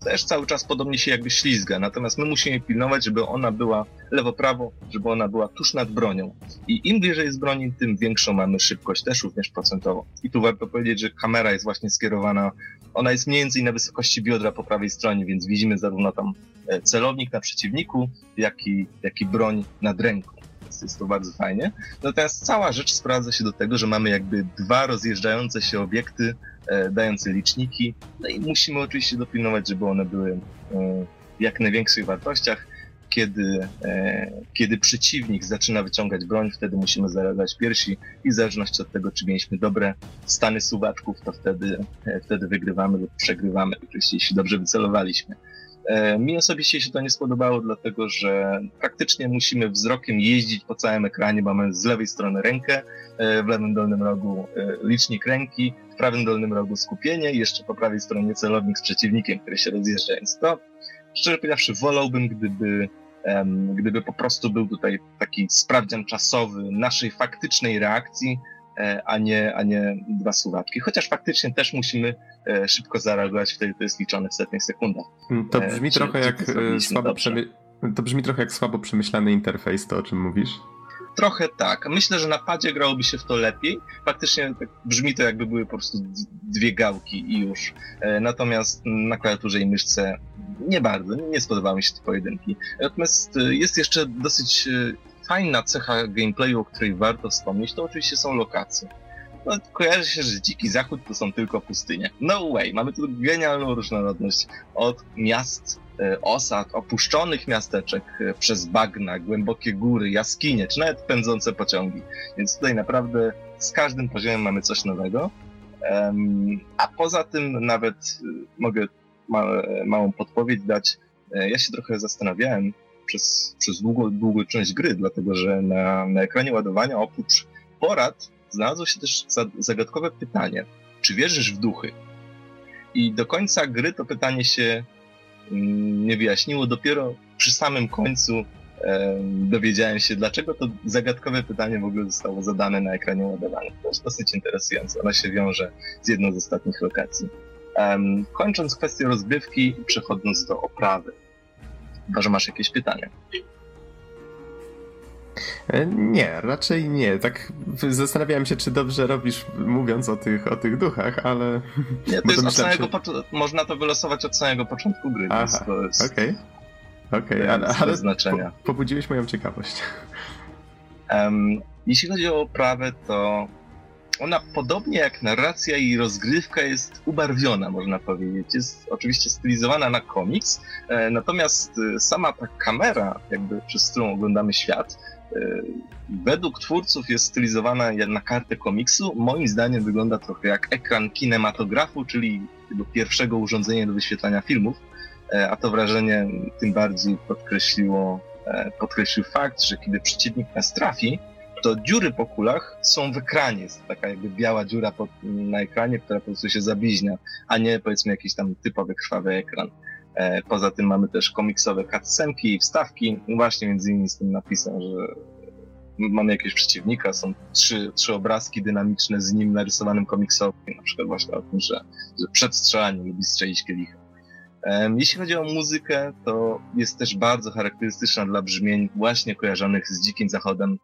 też cały czas podobnie się jakby ślizga, natomiast my musimy pilnować, żeby ona była lewo-prawo, żeby ona była tuż nad bronią. I im bliżej jest broni, tym większą mamy szybkość, też również procentowo. I tu warto powiedzieć, że kamera jest właśnie skierowana, ona jest mniej więcej na wysokości biodra po prawej stronie, więc widzimy zarówno tam e, celownik na przeciwniku, jak i, jak i broń nad ręką jest to bardzo fajnie. Natomiast cała rzecz sprawdza się do tego, że mamy jakby dwa rozjeżdżające się obiekty, e, dające liczniki, no i musimy oczywiście dopilnować, żeby one były e, w jak największych wartościach. Kiedy, e, kiedy przeciwnik zaczyna wyciągać broń, wtedy musimy zareagować piersi i w zależności od tego, czy mieliśmy dobre stany suwaczków, to wtedy, wtedy wygrywamy lub przegrywamy, oczywiście jeśli dobrze wycelowaliśmy. E, mi osobiście się to nie spodobało, dlatego że praktycznie musimy wzrokiem jeździć po całym ekranie. Mamy z lewej strony rękę, e, w lewym dolnym rogu e, licznik ręki, w prawym dolnym rogu skupienie jeszcze po prawej stronie celownik z przeciwnikiem, który się rozjeżdża. Więc to, szczerze powiedziawszy, wolałbym, gdyby, gdyby po prostu był tutaj taki sprawdzian czasowy naszej faktycznej reakcji, a nie, a nie dwa suwaczki. Chociaż faktycznie też musimy szybko zareagować, wtedy to jest liczone w setnych sekundach. Mm, to brzmi e, trochę jak e, słabo przemy... To brzmi trochę jak słabo przemyślany interfejs, to o czym mówisz? Trochę tak. Myślę, że na padzie grałoby się w to lepiej. Faktycznie tak brzmi to jakby były po prostu dwie gałki i już. Natomiast na klawiaturze i myszce nie bardzo, nie spodobały mi się te pojedynki. Natomiast jest jeszcze dosyć fajna cecha gameplayu, o której warto wspomnieć, to oczywiście są lokacje no, kojarzy się, że Dziki Zachód to są tylko pustynie. No way, mamy tu genialną różnorodność od miast, e, osad, opuszczonych miasteczek, e, przez bagna, głębokie góry, jaskinie, czy nawet pędzące pociągi. Więc tutaj naprawdę z każdym poziomem mamy coś nowego. a poza tym nawet e, mogę małą podpowiedź dać. Ja się trochę zastanawiałem przez, przez długo, długą część gry, dlatego że na, na ekranie ładowania oprócz porad znalazło się też zagadkowe pytanie, czy wierzysz w duchy? I do końca gry to pytanie się mm, nie wyjaśniło. Dopiero przy samym końcu dowiedziałem się, dlaczego to zagadkowe pytanie w ogóle zostało zadane na ekranie ładowania. To jest dosyć interesujące. Ona się wiąże z jedną z ostatnich lokacji. kończąc kwestię rozgrywki przechodząc do oprawy. Chyba, że masz jakieś pytania. E, nie, raczej nie. Tak zastanawiałem się, czy dobrze robisz mówiąc o tych, o tych duchach, ale... Nie, to jest od samego czy... Można to wylosować od samego początku gry, Aha, więc to jest... Okej, okay. okay, ale, ale znaczenia. Po, pobudziłeś moją ciekawość. Um, jeśli chodzi o oprawę, to ona podobnie jak narracja i rozgrywka jest ubarwiona, można powiedzieć. Jest oczywiście stylizowana na komiks, e, natomiast e, sama ta kamera, jakby przez którą oglądamy świat, według twórców jest stylizowana na kartę komiksu. Moim zdaniem wygląda trochę jak ekran kinematografu, czyli tego pierwszego urządzenia do wyświetlania filmów. E, a to wrażenie tym bardziej podkreśliło, e, podkreślił fakt, że kiedy przeciwnik nas trafi, to dziury po kulach są w ekranie. Jest taka jakby biała dziura pod, na ekranie, która po prostu się zabliźnia, a nie powiedzmy jakiś tam typowy krwawy ekran. E, poza tym mamy też komiksowe cutscenki i wstawki, właśnie między innymi z tym napisem, że mamy jakiegoś przeciwnika, są trzy, trzy obrazki dynamiczne z nim narysowanym komiksowo, na przykład właśnie o tym, że, że przed strzelaniem lubi strzelić kielichem. Jeśli chodzi o muzykę, to jest też bardzo charakterystyczna dla brzmień właśnie kojarzonych z Dzikim Zachodem.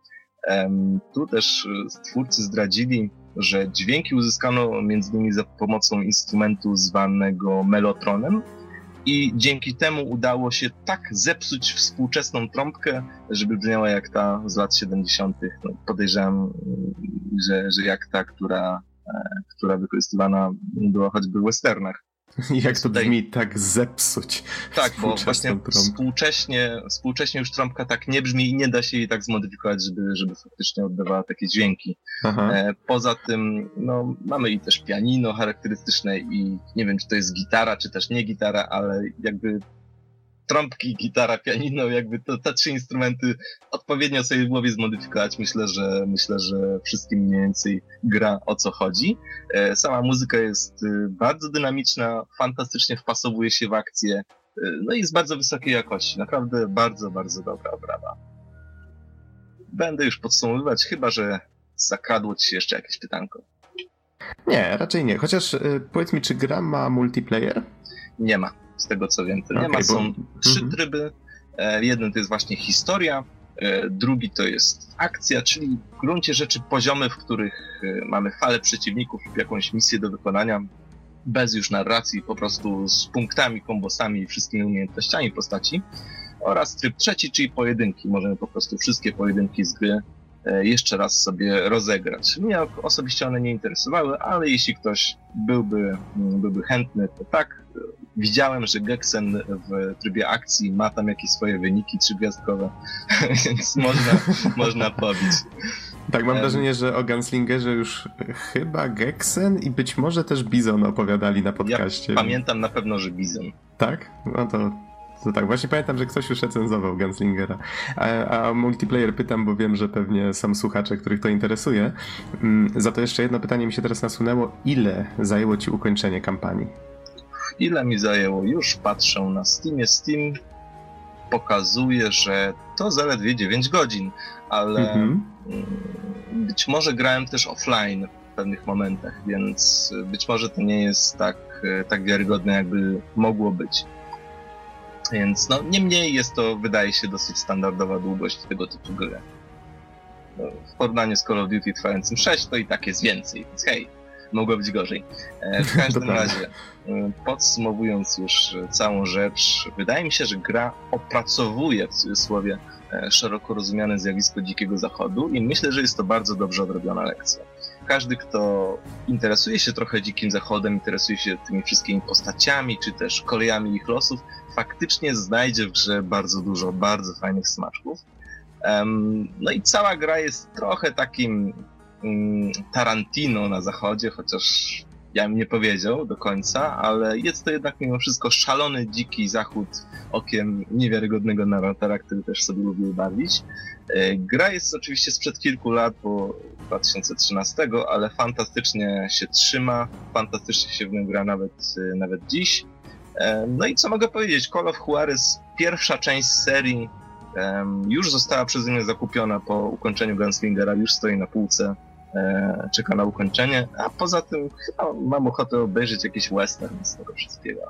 Tu też e, twórcy zdradzili, że dźwięki uzyskano między innymi za pomocą instrumentu zwanego melotronem, i dzięki temu udało się tak zepsuć współczesną trąbkę, żeby brzmiała jak ta z lat 70. No, podejrzewam, że, że jak ta, która, e, która wykorzystywana była choćby w westernach. Jak to brzmi tak zepsuć. Tak, bo właśnie współcześnie, współcześnie już trąbka tak nie brzmi i nie da się jej tak zmodyfikować, żeby, żeby faktycznie oddawała takie dźwięki. E, poza tym no, mamy i też pianino charakterystyczne i nie wiem, czy to jest gitara, czy też nie gitara, ale jakby trąbki, gitara, pianino, jakby to, te trzy instrumenty odpowiednio sobie w głowie zmodyfikować. Myślę, że myślę, że wszystkim mniej więcej gra o co chodzi. E, sama muzyka jest y, bardzo dynamiczna, fantastycznie wpasowuje się w akcję, y, no i jest bardzo wysokiej jakości. Naprawdę bardzo, bardzo dobra oprawa. Będę już podsumowywać, chyba że zakradło ci się jeszcze jakieś pytanko. Nie, raczej nie. Chociaż powiedz mi, czy gra ma multiplayer? Nie ma, z tego co wiem. To nie okay, ma. Są bo... trzy mhm. tryby. E, jeden to jest właśnie historia, e, drugi to jest akcja, czyli w gruncie rzeczy poziomy, w których e, mamy falę przeciwników lub jakąś misję do wykonania, bez już narracji, po prostu z punktami, kombosami i wszystkimi umiejętnościami postaci. Oraz tryb trzeci, czyli pojedynki. Możemy po prostu wszystkie pojedynki z gry jeszcze raz sobie rozegrać. Mnie osobiście one nie interesowały, ale jeśli ktoś byłby, mm, byłby chętny, to tak. Widziałem, że Gexen w trybie akcji ma tam jakieś swoje wyniki trzygwiazdkowe, więc można, można pobić. Tak, mam wrażenie, że o Gunslingerze już chyba Gexen i być może też Bizon opowiadali na podcaście. Ja pamiętam na pewno, że Bizon. Tak? No to to tak, właśnie pamiętam, że ktoś już recenzował Gunslingera. A, a multiplayer pytam, bo wiem, że pewnie są słuchacze, których to interesuje. Mm, za to jeszcze jedno pytanie mi się teraz nasunęło. Ile zajęło ci ukończenie kampanii? Ile mi zajęło? Już patrzę na Steamie. Steam pokazuje, że to zaledwie 9 godzin, ale mhm. Mm, być może grałem też offline w pewnych momentach, więc być może to nie jest tak, tak wiarygodne, jakby mogło być. Więc no, niemniej jest to, wydaje się, dosyć standardowa długość tego typu gry. No, w porównaniu z Call of Duty trwającym 6, to i tak jest więcej, więc hej, mogło być gorzej. E, w każdym razie, e, podsumowując już całą rzecz, wydaje mi się, że gra opracowuje w cudzysłowie e, szeroko rozumiane zjawisko Dzikiego Zachodu i myślę, że jest to bardzo dobrze odrobiona lekcja. Każdy, kto interesuje się trochę Dzikim Zachodem, interesuje się tymi wszystkimi postaciami, czy też kolejami ich losów, faktycznie znajdzie w grze bardzo dużo bardzo fajnych smaczków. No i cała gra jest trochę takim mm, Tarantino na zachodzie, chociaż ja bym nie powiedział do końca, ale jest to jednak mimo wszystko szalony, dziki zachód okiem niewiarygodnego narratora, który też sobie lubił bawić. E, gra jest oczywiście sprzed kilku lat, bo 2013, ale fantastycznie się trzyma, fantastycznie się w nią gra nawet, e, nawet dziś. E, no i co mogę powiedzieć? Call of Juarez, pierwsza część serii, już została przeze mnie zakupiona po ukończeniu Gunslingera, już stoi na półce, czeka na ukończenie, a poza tym chyba mam ochotę obejrzeć jakiś western z tego wszystkiego.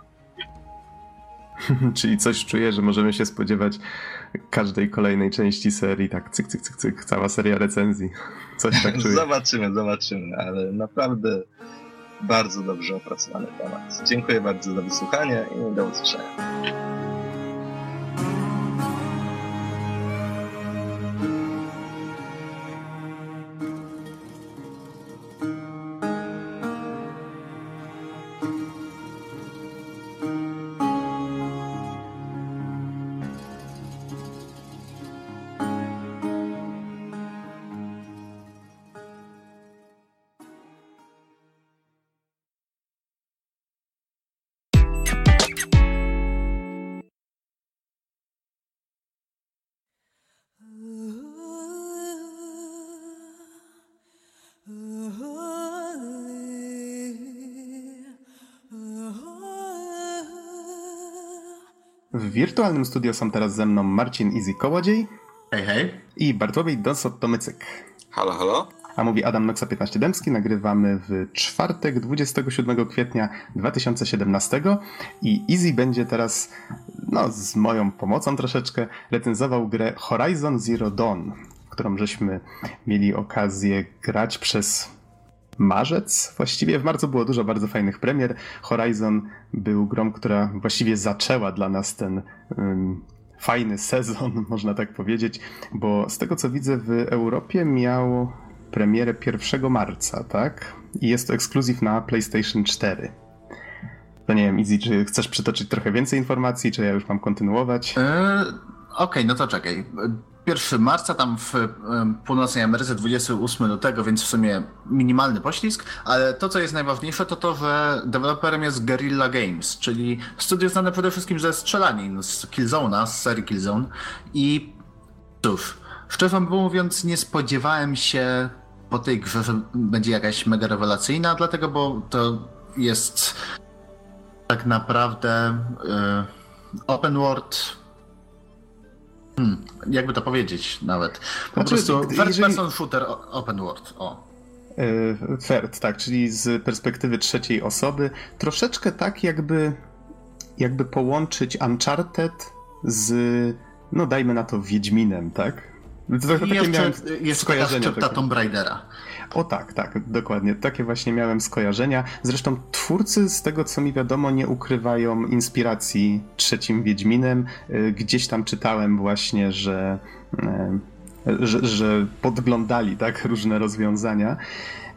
Czyli coś czuję, że możemy się spodziewać każdej kolejnej części serii, tak cyk, cyk, cyk, cyk, cała seria recenzji. Coś tak czuję. zobaczymy, zobaczymy, ale naprawdę bardzo dobrze opracowany temat. Dziękuję bardzo za wysłuchanie i do usłyszenia. Wirtualnym studio są teraz ze mną Marcin Easy Kołodziej. Hej, hej. I Bartłomiej Donsot-Tomycyk. Halo, halo. A mówi Adam Noxa 15 Dębski. Nagrywamy w czwartek 27 kwietnia 2017 i Easy będzie teraz, no z moją pomocą troszeczkę, recenzował grę Horizon Zero Dawn, którą żeśmy mieli okazję grać przez marzec. Właściwie w marcu było dużo bardzo fajnych premier. Horizon był grą, która właściwie zaczęła dla nas ten um, fajny sezon, można tak powiedzieć, bo z tego co widzę w Europie miał premierę 1 marca, tak? I jest to ekskluzyw na PlayStation 4. To nie wiem, Easy, czy chcesz przytoczyć trochę więcej informacji, czy ja już mam kontynuować? E, okay, no to czekaj. 1 marca, tam w północnej Ameryce 28 lutego, więc w sumie minimalny poślizg, ale to, co jest najważniejsze, to to, że deweloperem jest Guerrilla Games, czyli studio znane przede wszystkim ze strzelanin z Killzone'a, z serii Killzone i cóż, szczerze mówiąc nie spodziewałem się po tej grze, że będzie jakaś mega rewelacyjna, dlatego, bo to jest tak naprawdę y, open world Hmm, jakby to powiedzieć nawet. Po znaczy, prostu first jeżeli... person shooter open world. O. Third, tak, czyli z perspektywy trzeciej osoby. Troszeczkę tak jakby jakby połączyć Uncharted z no dajmy na to Wiedźminem, tak? To, to takie jeszcze, miałem jest skojarzenia. Jest Tomb Raidera. O tak, tak, dokładnie. Takie właśnie miałem skojarzenia. Zresztą twórcy, z tego co mi wiadomo, nie ukrywają inspiracji trzecim Wiedźminem. Y, gdzieś tam czytałem właśnie, że, y, że, że podglądali tak różne rozwiązania.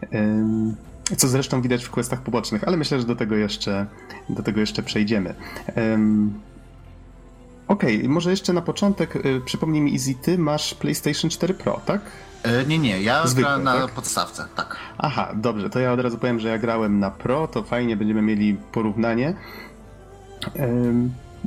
Y, co zresztą widać w questach pobocznych, ale myślę, że do tego jeszcze, do tego jeszcze przejdziemy. Okej, okay, może jeszcze na początek przypomnij mi, Easy, ty masz PlayStation 4 Pro, tak? E, nie, nie, ja Zwykle, grałem na tak? podstawce, tak. Aha, dobrze, to ja od razu powiem, że ja grałem na Pro, to fajnie, będziemy mieli porównanie.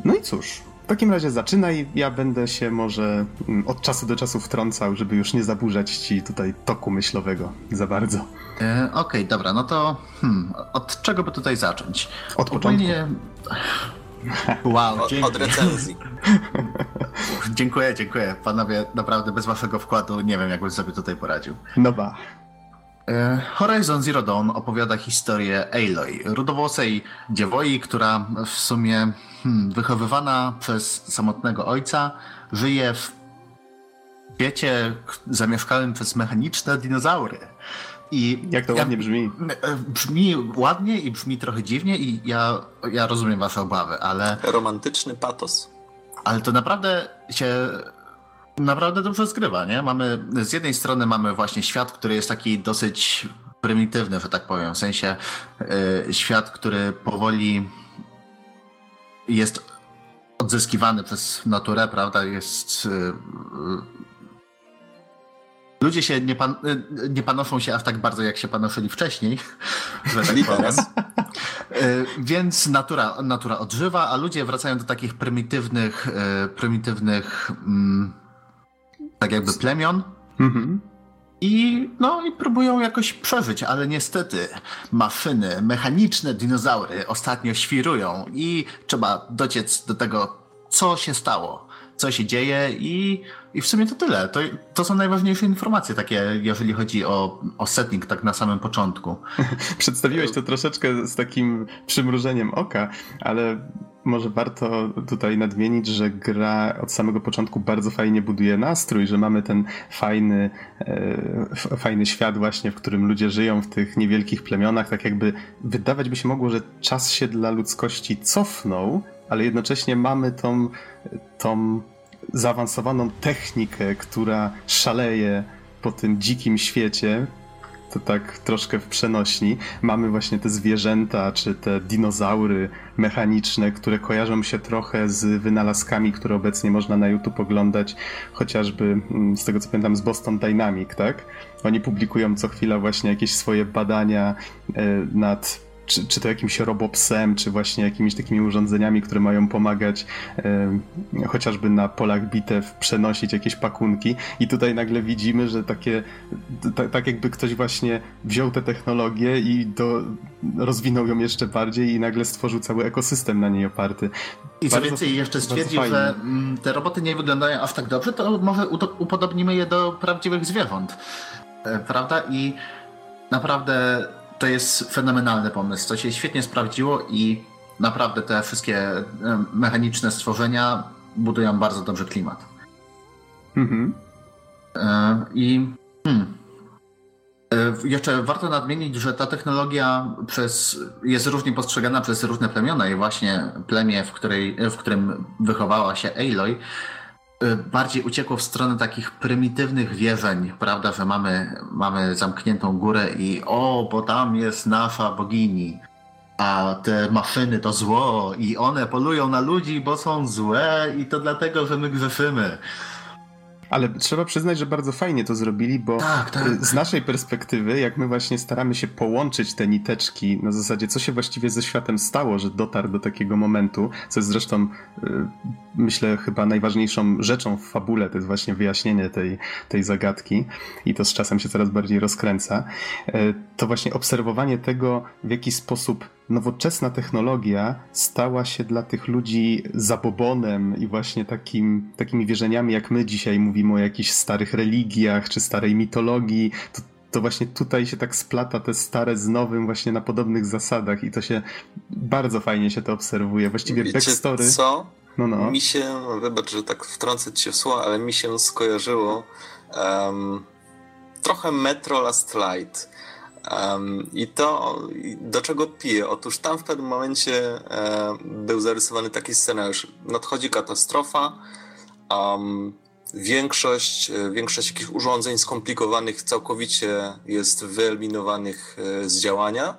No i cóż, w takim razie zaczynaj, ja będę się może mm, od czasu do czasu wtrącał, żeby już nie zaburzać ci tutaj toku myślowego za bardzo. E, Okej, okay, dobra, no to hmm, od czego by tutaj zacząć? Od początku. Wow, od, od recenzji. dziękuję, dziękuję. Panowie, naprawdę bez waszego wkładu nie wiem, jakbym sobie tutaj poradził. No ba. E, Horizon Zero Dawn opowiada historię Aloy, rudowłosej dziewoi, która w sumie hmm, wychowywana przez samotnego ojca żyje w świecie zamieszkałym przez mechaniczne dinozaury. I Jak to ja, ładnie brzmi. E, brzmi ładnie i brzmi trochę dziwnie i ja, ja rozumiem wasze obawy, ale... Romantyczny patos. Ale to naprawdę się naprawdę dobrze zgrywa, nie? Mamy, z jednej strony mamy właśnie świat, który jest taki dosyć prymitywny, że tak powiem, w sensie yy, świat, który powoli jest odzyskiwany przez naturę, prawda? Jest yy, ludzie się nie, pan, nie panoszą się aż tak bardzo, jak się panoszyli wcześniej. Że tak teraz. E, więc natura, natura odżywa, a ludzie wracają do takich prymitywnych, e, prymitywnych mm, tak jakby plemion. Mhm. I, no, I próbują jakoś przeżyć, ale niestety maszyny, mechaniczne dinozaury ostatnio świrują i trzeba dociec do tego, co się stało co się dzieje i, i w sumie to tyle. To, to są najważniejsze informacje takie, jeżeli chodzi o, o setting tak na samym początku. Przedstawiłeś to troszeczkę z takim przymrużeniem oka, ale może warto tutaj nadmienić, że gra od samego początku bardzo fajnie buduje nastrój, że mamy ten fajny, e, fajny świat właśnie, w którym ludzie żyją w tych niewielkich plemionach, tak jakby wydawać by się mogło, że czas się dla ludzkości cofnął, ale jednocześnie mamy tą, tą zaawansowaną technikę, która szaleje po tym dzikim świecie, to tak troszkę w przenośni. Mamy właśnie te zwierzęta, czy te dinozaury mechaniczne, które kojarzą się trochę z wynalazkami, które obecnie można na YouTube oglądać, chociażby mm, z tego co pamiętam z Boston Dynamic, tak? Oni publikują co chwila właśnie jakieś swoje badania e, nad czy, czy to jakimś robopsem, czy właśnie jakimiś takimi urządzeniami, które mają pomagać e, chociażby na polach bitew przenosić jakieś pakunki. I tutaj nagle widzimy, że takie, tak jakby ktoś właśnie wziął tę technologię i do, rozwinął ją jeszcze bardziej i nagle stworzył cały ekosystem na niej oparty. I co więcej, jeszcze stwierdził, że mm, te roboty nie wyglądają aż tak dobrze, to może upodobnimy je do prawdziwych zwierząt. E, prawda? I naprawdę to jest fenomenalny pomysł. To się świetnie sprawdziło i naprawdę te wszystkie e, mechaniczne stworzenia budują bardzo dobrze klimat. Mhm. E, I hmm, e, jeszcze warto nadmienić, że ta technologia przez, jest różnie postrzegana przez różne plemiona i właśnie plemię, w, której, w którym wychowała się Aloy, bardziej uciekło w stronę takich prymitywnych wierzeń, prawda, że mamy, mamy zamkniętą górę i o, bo tam jest nasza bogini. a te maszyny to zło i one polują na ludzi, bo są złe i to dlatego, że my grzeszymy. Ale trzeba przyznać, że bardzo fajnie to zrobili, bo Tak, tak. y, z naszej perspektywy, jak my właśnie staramy się połączyć te niteczki na zasadzie, co się właściwie ze światem stało, że dotarł do takiego momentu, co jest zresztą, y, myślę, chyba najważniejszą rzeczą w fabule, to jest właśnie wyjaśnienie tej, tej zagadki i to z czasem się coraz bardziej rozkręca, y, to właśnie obserwowanie tego, w jaki sposób nowoczesna technologia stała się dla tych ludzi zabobonem i właśnie takim, takimi wierzeniami, jak my dzisiaj mówimy o jakichś starych religiach czy starej mitologii, to, to właśnie tutaj się tak splata te stare z nowym właśnie na podobnych zasadach i to się bardzo fajnie się to obserwuje. Właściwie Wiecie backstory... co? No, no. Mi się, wybacz, że tak wtrącę ci się w słowa, ale mi się skojarzyło um, trochę Metro Last Light. Um, I to do czego piję? Otóż tam w pewnym momencie e, był zarysowany taki scenariusz. Nadchodzi katastrofa. Um, większość, e, większość jakichś urządzeń skomplikowanych całkowicie jest wyeliminowanych e, z działania.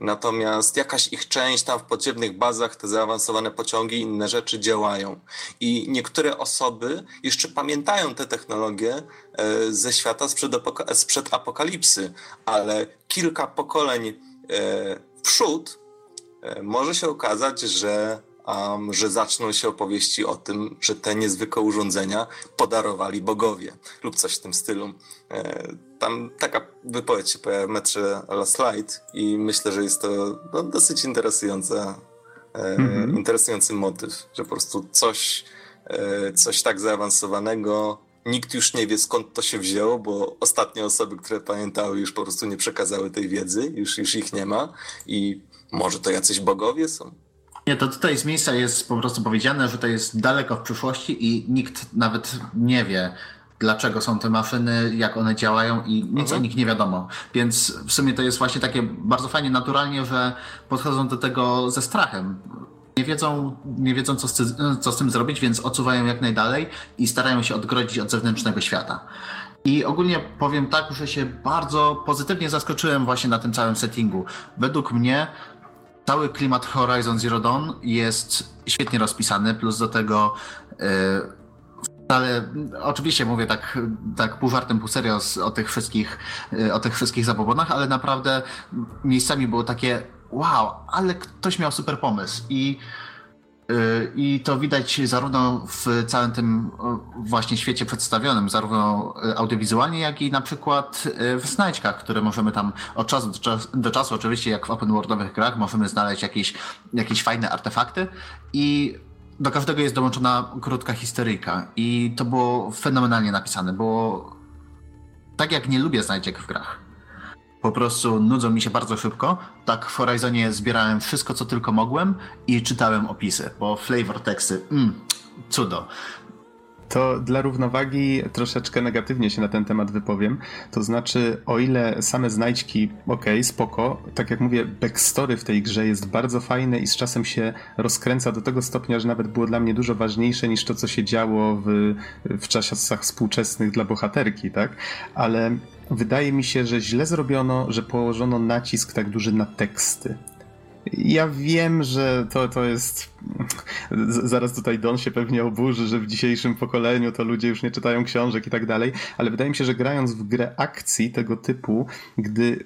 Natomiast jakaś ich część tam w podziemnych bazach, te zaawansowane pociągi, inne rzeczy działają. I niektóre osoby jeszcze pamiętają te technologie e, ze świata sprzed, apoka- sprzed apokalipsy, ale kilka pokoleń e, przód e, może się okazać, że, um, że zaczną się opowieści o tym, że te niezwykłe urządzenia podarowali bogowie lub coś w tym stylu. Tam taka wypowiedź się pojawia w metrze Last Light i myślę, że jest to no, dosyć interesująca, e, Mhm. interesujący motyw, że po prostu coś, e, coś tak zaawansowanego nikt już nie wie skąd to się wzięło, bo ostatnie osoby, które pamiętały już po prostu nie przekazały tej wiedzy, już, już ich nie ma i może to jacyś bogowie są. Nie, to tutaj z miejsca jest po prostu powiedziane, że to jest daleko w przyszłości i nikt nawet nie wie, dlaczego są te maszyny, jak one działają i nic Mhm. o nich nie wiadomo. Więc w sumie to jest właśnie takie bardzo fajnie, naturalnie, że podchodzą do tego ze strachem. Nie wiedzą, nie wiedzą co, z, co z tym zrobić, więc odsuwają jak najdalej i starają się odgrodzić od zewnętrznego świata. I ogólnie powiem tak, że się bardzo pozytywnie zaskoczyłem właśnie na tym całym settingu. Według mnie cały klimat Horizon Zero Dawn jest świetnie rozpisany, plus do tego yy, ale oczywiście mówię tak, tak pół żartem, pół serio o tych wszystkich, yy, o tych wszystkich zabobonach, ale naprawdę miejscami było takie wow, ale ktoś miał super pomysł. I yy, i to widać zarówno w całym tym właśnie świecie przedstawionym, zarówno yy, audiowizualnie, jak i na przykład w znajdźkach, które możemy tam od czasu do czasu, do czasu oczywiście jak w open worldowych grach, możemy znaleźć jakieś, jakieś fajne artefakty. I do każdego jest dołączona krótka historyjka i to było fenomenalnie napisane, bo tak jak nie lubię znajdziek w grach, po prostu nudzą mi się bardzo szybko, tak w Horizonie zbierałem wszystko, co tylko mogłem i czytałem opisy, bo flavor teksty, mm, cudo. To dla równowagi troszeczkę negatywnie się na ten temat wypowiem. To znaczy, o ile same znajdźki, okej, spoko, tak jak mówię, backstory w tej grze jest bardzo fajne i z czasem się rozkręca do tego stopnia, że nawet było dla mnie dużo ważniejsze niż to, co się działo w, w czasach współczesnych dla bohaterki, tak? Ale wydaje mi się, że źle zrobiono, że położono nacisk tak duży na teksty. Ja wiem, że to, to jest. Zaraz tutaj Don się pewnie oburzy, że w dzisiejszym pokoleniu to ludzie już nie czytają książek i tak dalej, ale wydaje mi się, że grając w grę akcji tego typu, gdy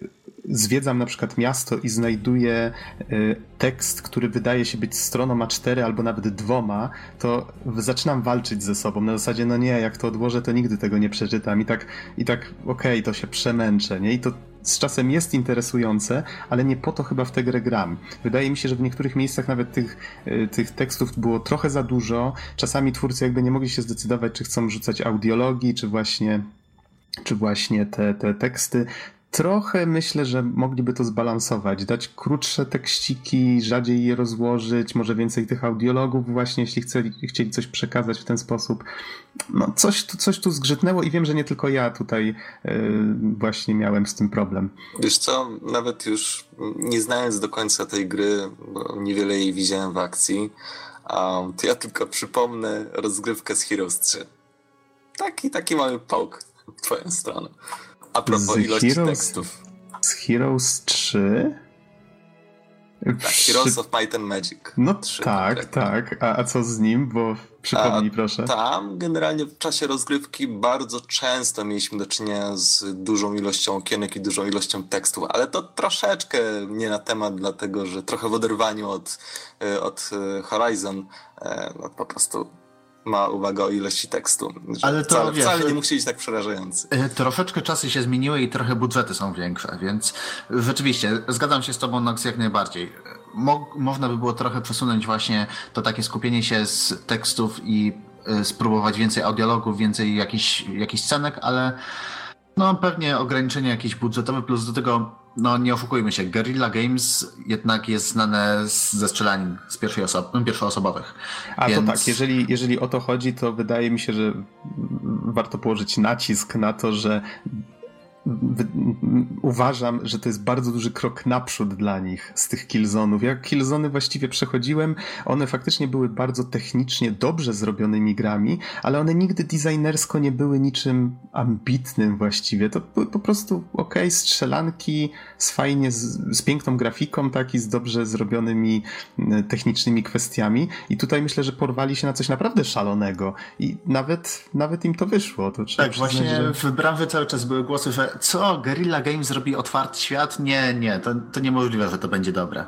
zwiedzam na przykład miasto i znajduję y, tekst, który wydaje się być stroną A4 albo nawet dwoma, to zaczynam walczyć ze sobą. Na zasadzie, no nie, jak to odłożę, to nigdy tego nie przeczytam. I tak, i tak okej, to się przemęczę, nie? I to z czasem jest interesujące, ale nie po to chyba w tę grę gram. Wydaje mi się, że w niektórych miejscach nawet tych, y, tych tekstów było trochę za dużo. Czasami twórcy jakby nie mogli się zdecydować, czy chcą rzucać audiologii, czy właśnie, czy właśnie te, te teksty. Trochę myślę, że mogliby to zbalansować, dać krótsze tekściki, rzadziej je rozłożyć, może więcej tych audiologów właśnie, jeśli chcieli, chcieli coś przekazać w ten sposób. No coś, tu- coś tu zgrzytnęło i wiem, że nie tylko ja tutaj yy, właśnie miałem z tym problem. Wiesz co, nawet już nie znając do końca tej gry, bo niewiele jej widziałem w akcji, um, to ja tylko przypomnę rozgrywkę z Heroes 3. Taki, taki mały połk w twoją stronę. A propos Z ilości Heroes? tekstów. Z Heroes 3? Tak, Heroes of Might and Magic. No Trzy, tak, tak. A, a co z nim? Bo przypomnij a, proszę. Tam generalnie w czasie rozgrywki bardzo często mieliśmy do czynienia z dużą ilością okienek i dużą ilością tekstu, ale to troszeczkę nie na temat, dlatego że trochę w oderwaniu od, e, od e, Horizon e, no, po prostu ma uwagę o ilości tekstu. Ale to wcale, wiesz, wcale nie musi być tak przerażający. E, troszeczkę czasy się zmieniły i trochę budżety są większe, więc rzeczywiście zgadzam się z tobą Nox jak najbardziej. Mo można by było trochę przesunąć właśnie to takie skupienie się z tekstów i y, spróbować więcej audiologów, więcej jakichś, jakichś scenek, ale no pewnie ograniczenie jakieś budżetowe, plus do tego no nie oszukujmy się, Guerrilla Games jednak jest znane ze strzelanin z pierwszej osoby, pierwszoosobowych. A więc... to tak, jeżeli, jeżeli o to chodzi, to wydaje mi się, że warto położyć nacisk na to, że uważam, że to jest bardzo duży krok naprzód dla nich z tych killzonów. Jak killzony właściwie przechodziłem, one faktycznie były bardzo technicznie dobrze zrobionymi grami, ale one nigdy designersko nie były niczym ambitnym właściwie. To były po prostu ok, strzelanki z fajnie, z, z piękną grafiką, tak i z dobrze zrobionymi technicznymi kwestiami. I tutaj myślę, że porwali się na coś naprawdę szalonego i nawet, nawet im to wyszło. To tak, właśnie że... w branży cały czas były głosy, że co, Guerrilla Games zrobi otwarty świat? Nie, nie, to, to niemożliwe, że to będzie dobre.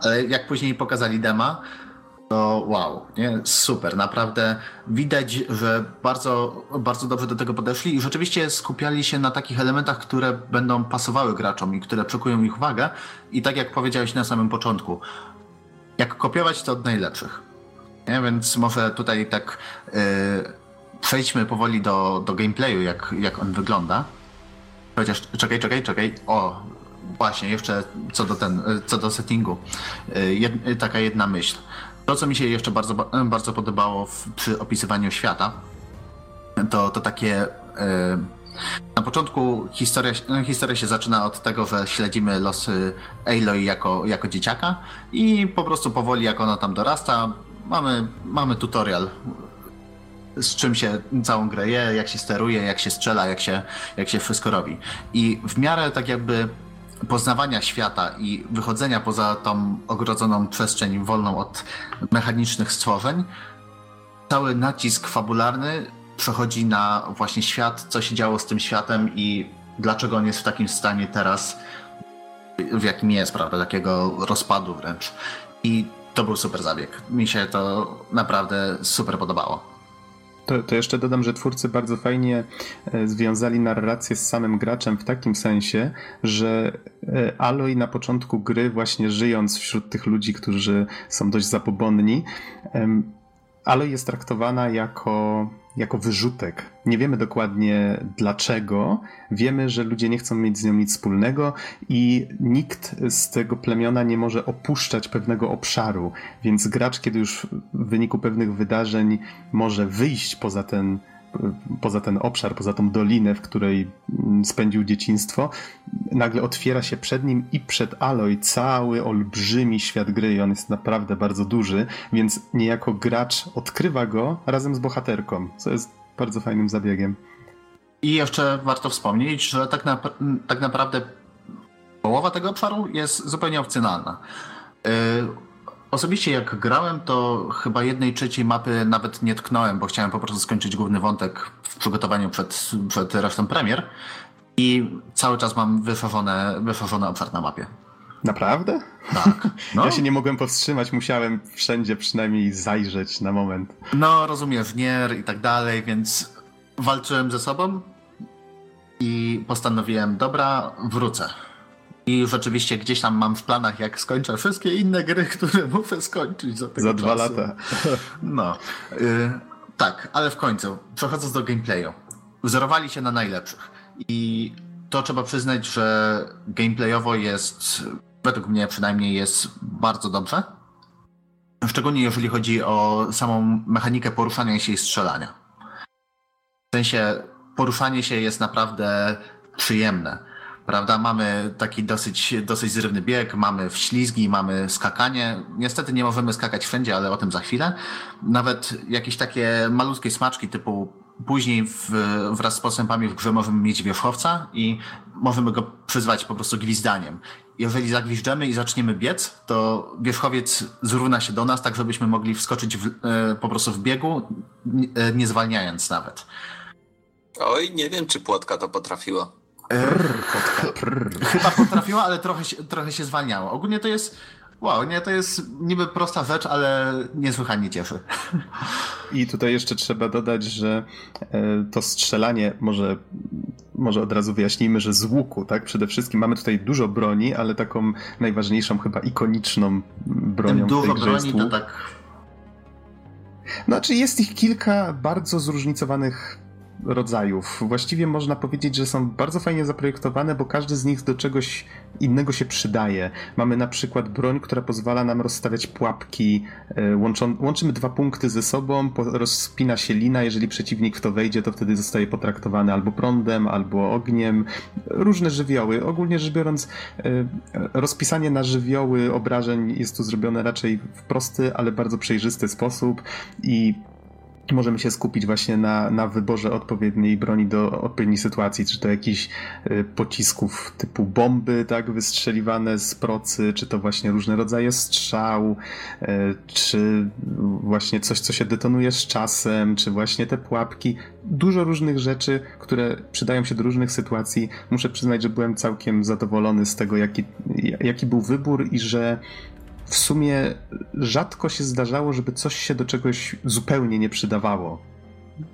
Ale jak później pokazali dema, to wow, nie? super, naprawdę widać, że bardzo, bardzo dobrze do tego podeszli i rzeczywiście skupiali się na takich elementach, które będą pasowały graczom i które przykują ich uwagę i tak jak powiedziałeś na samym początku, jak kopiować to od najlepszych. Nie? Więc może tutaj tak yy, przejdźmy powoli do, do gameplayu, jak, jak on wygląda. Chociaż czekaj, czekaj, czekaj. O, właśnie, jeszcze co do, ten, co do settingu. Y, jed, taka jedna myśl. To, co mi się jeszcze bardzo, bardzo podobało w, przy opisywaniu świata, to, to takie. Y, na początku historia, historia się zaczyna od tego, że śledzimy losy Aloy jako, jako dzieciaka i po prostu powoli, jak ona tam dorasta, mamy, mamy tutorial z czym się całą grę je, jak się steruje, jak się strzela, jak się, jak się wszystko robi. I w miarę tak jakby poznawania świata i wychodzenia poza tą ogrodzoną przestrzeń wolną od mechanicznych stworzeń, cały nacisk fabularny przechodzi na właśnie świat, co się działo z tym światem i dlaczego on jest w takim stanie teraz, w jakim jest, prawda, takiego rozpadu wręcz. I to był super zabieg. Mi się to naprawdę super podobało. To, to, jeszcze dodam, że twórcy bardzo fajnie e, związali narrację z samym graczem w takim sensie, że e, Aloy na początku gry, właśnie żyjąc wśród tych ludzi, którzy są dość zapobonni, Aloy jest traktowana jako jako wyrzutek. Nie wiemy dokładnie dlaczego. Wiemy, że ludzie nie chcą mieć z nią nic wspólnego i nikt z tego plemiona nie może opuszczać pewnego obszaru. Więc gracz, kiedy już w wyniku pewnych wydarzeń może wyjść poza ten poza ten obszar, poza tą dolinę, w której mm, spędził dzieciństwo, nagle otwiera się przed nim i przed Aloy cały olbrzymi świat gry i on jest naprawdę bardzo duży, więc niejako gracz odkrywa go razem z bohaterką, co jest bardzo fajnym zabiegiem. I jeszcze warto wspomnieć, że tak, na, tak naprawdę połowa tego obszaru jest zupełnie opcjonalna. Yy, Osobiście jak grałem, to chyba jednej trzeciej mapy nawet nie tknąłem, bo chciałem po prostu skończyć główny wątek w przygotowaniu przed, przed resztą premier i cały czas mam wyszerzone, wyszerzony obszar na mapie. Naprawdę? Tak. No. Ja się nie mogłem powstrzymać, musiałem wszędzie przynajmniej zajrzeć na moment. No, rozumiesz, nier i tak dalej, więc walczyłem ze sobą i postanowiłem, dobra, wrócę. I rzeczywiście gdzieś tam mam w planach, jak skończę wszystkie inne gry, które muszę skończyć za Za dwa lata. No. Y, tak, ale w końcu, przechodząc do gameplayu. Wzorowali się na najlepszych. I to trzeba przyznać, że gameplayowo jest, według mnie przynajmniej, jest bardzo dobrze. Szczególnie jeżeli chodzi o samą mechanikę poruszania się i strzelania. W sensie poruszanie się jest naprawdę przyjemne prawda? Mamy taki dosyć, dosyć zrywny bieg, mamy wślizgi, mamy skakanie. Niestety nie możemy skakać wszędzie, ale o tym za chwilę. Nawet jakieś takie malutkie smaczki typu później w, wraz z postępami w grze możemy mieć wierzchowca i możemy go przyzwać po prostu gwizdaniem. Jeżeli zagwiżdżemy i zaczniemy biec, to wierzchowiec zrówna się do nas, tak żebyśmy mogli wskoczyć w, e, po prostu w biegu, nie, nie zwalniając nawet. Oj, nie wiem, czy płotka to potrafiła. Prr, prr. Chyba potrafiła, ale trochę się, trochę się zwalniało. Ogólnie to jest Wow, nie, to jest niby prosta rzecz, ale niesłychanie cieszy. I tutaj jeszcze trzeba dodać, że e, to strzelanie może, może od razu wyjaśnijmy, że z łuku, tak? Przede wszystkim mamy tutaj dużo broni, ale taką najważniejszą, chyba ikoniczną bronią. Tym dużo broni to tak. Znaczy jest ich kilka bardzo zróżnicowanych rodzajów. Właściwie można powiedzieć, że są bardzo fajnie zaprojektowane, bo każdy z nich do czegoś innego się przydaje. Mamy na przykład broń, która pozwala nam rozstawiać pułapki. E, łączą, łączymy dwa punkty ze sobą, rozpina się lina, jeżeli przeciwnik w to wejdzie, to wtedy zostaje potraktowany albo prądem, albo ogniem. Różne żywioły. Ogólnie rzecz biorąc, e, rozpisanie na żywioły obrażeń jest tu zrobione raczej w prosty, ale bardzo przejrzysty sposób i możemy się skupić właśnie na, na wyborze odpowiedniej broni do odpowiedniej sytuacji, czy to jakichś y, pocisków typu bomby, tak, wystrzeliwane z procy, czy to właśnie różne rodzaje strzał, y, czy właśnie coś, co się detonuje z czasem, czy właśnie te pułapki. Dużo różnych rzeczy, które przydają się do różnych sytuacji. Muszę przyznać, że byłem całkiem zadowolony z tego, jaki, jaki był wybór i że w sumie rzadko się zdarzało, żeby coś się do czegoś zupełnie nie przydawało.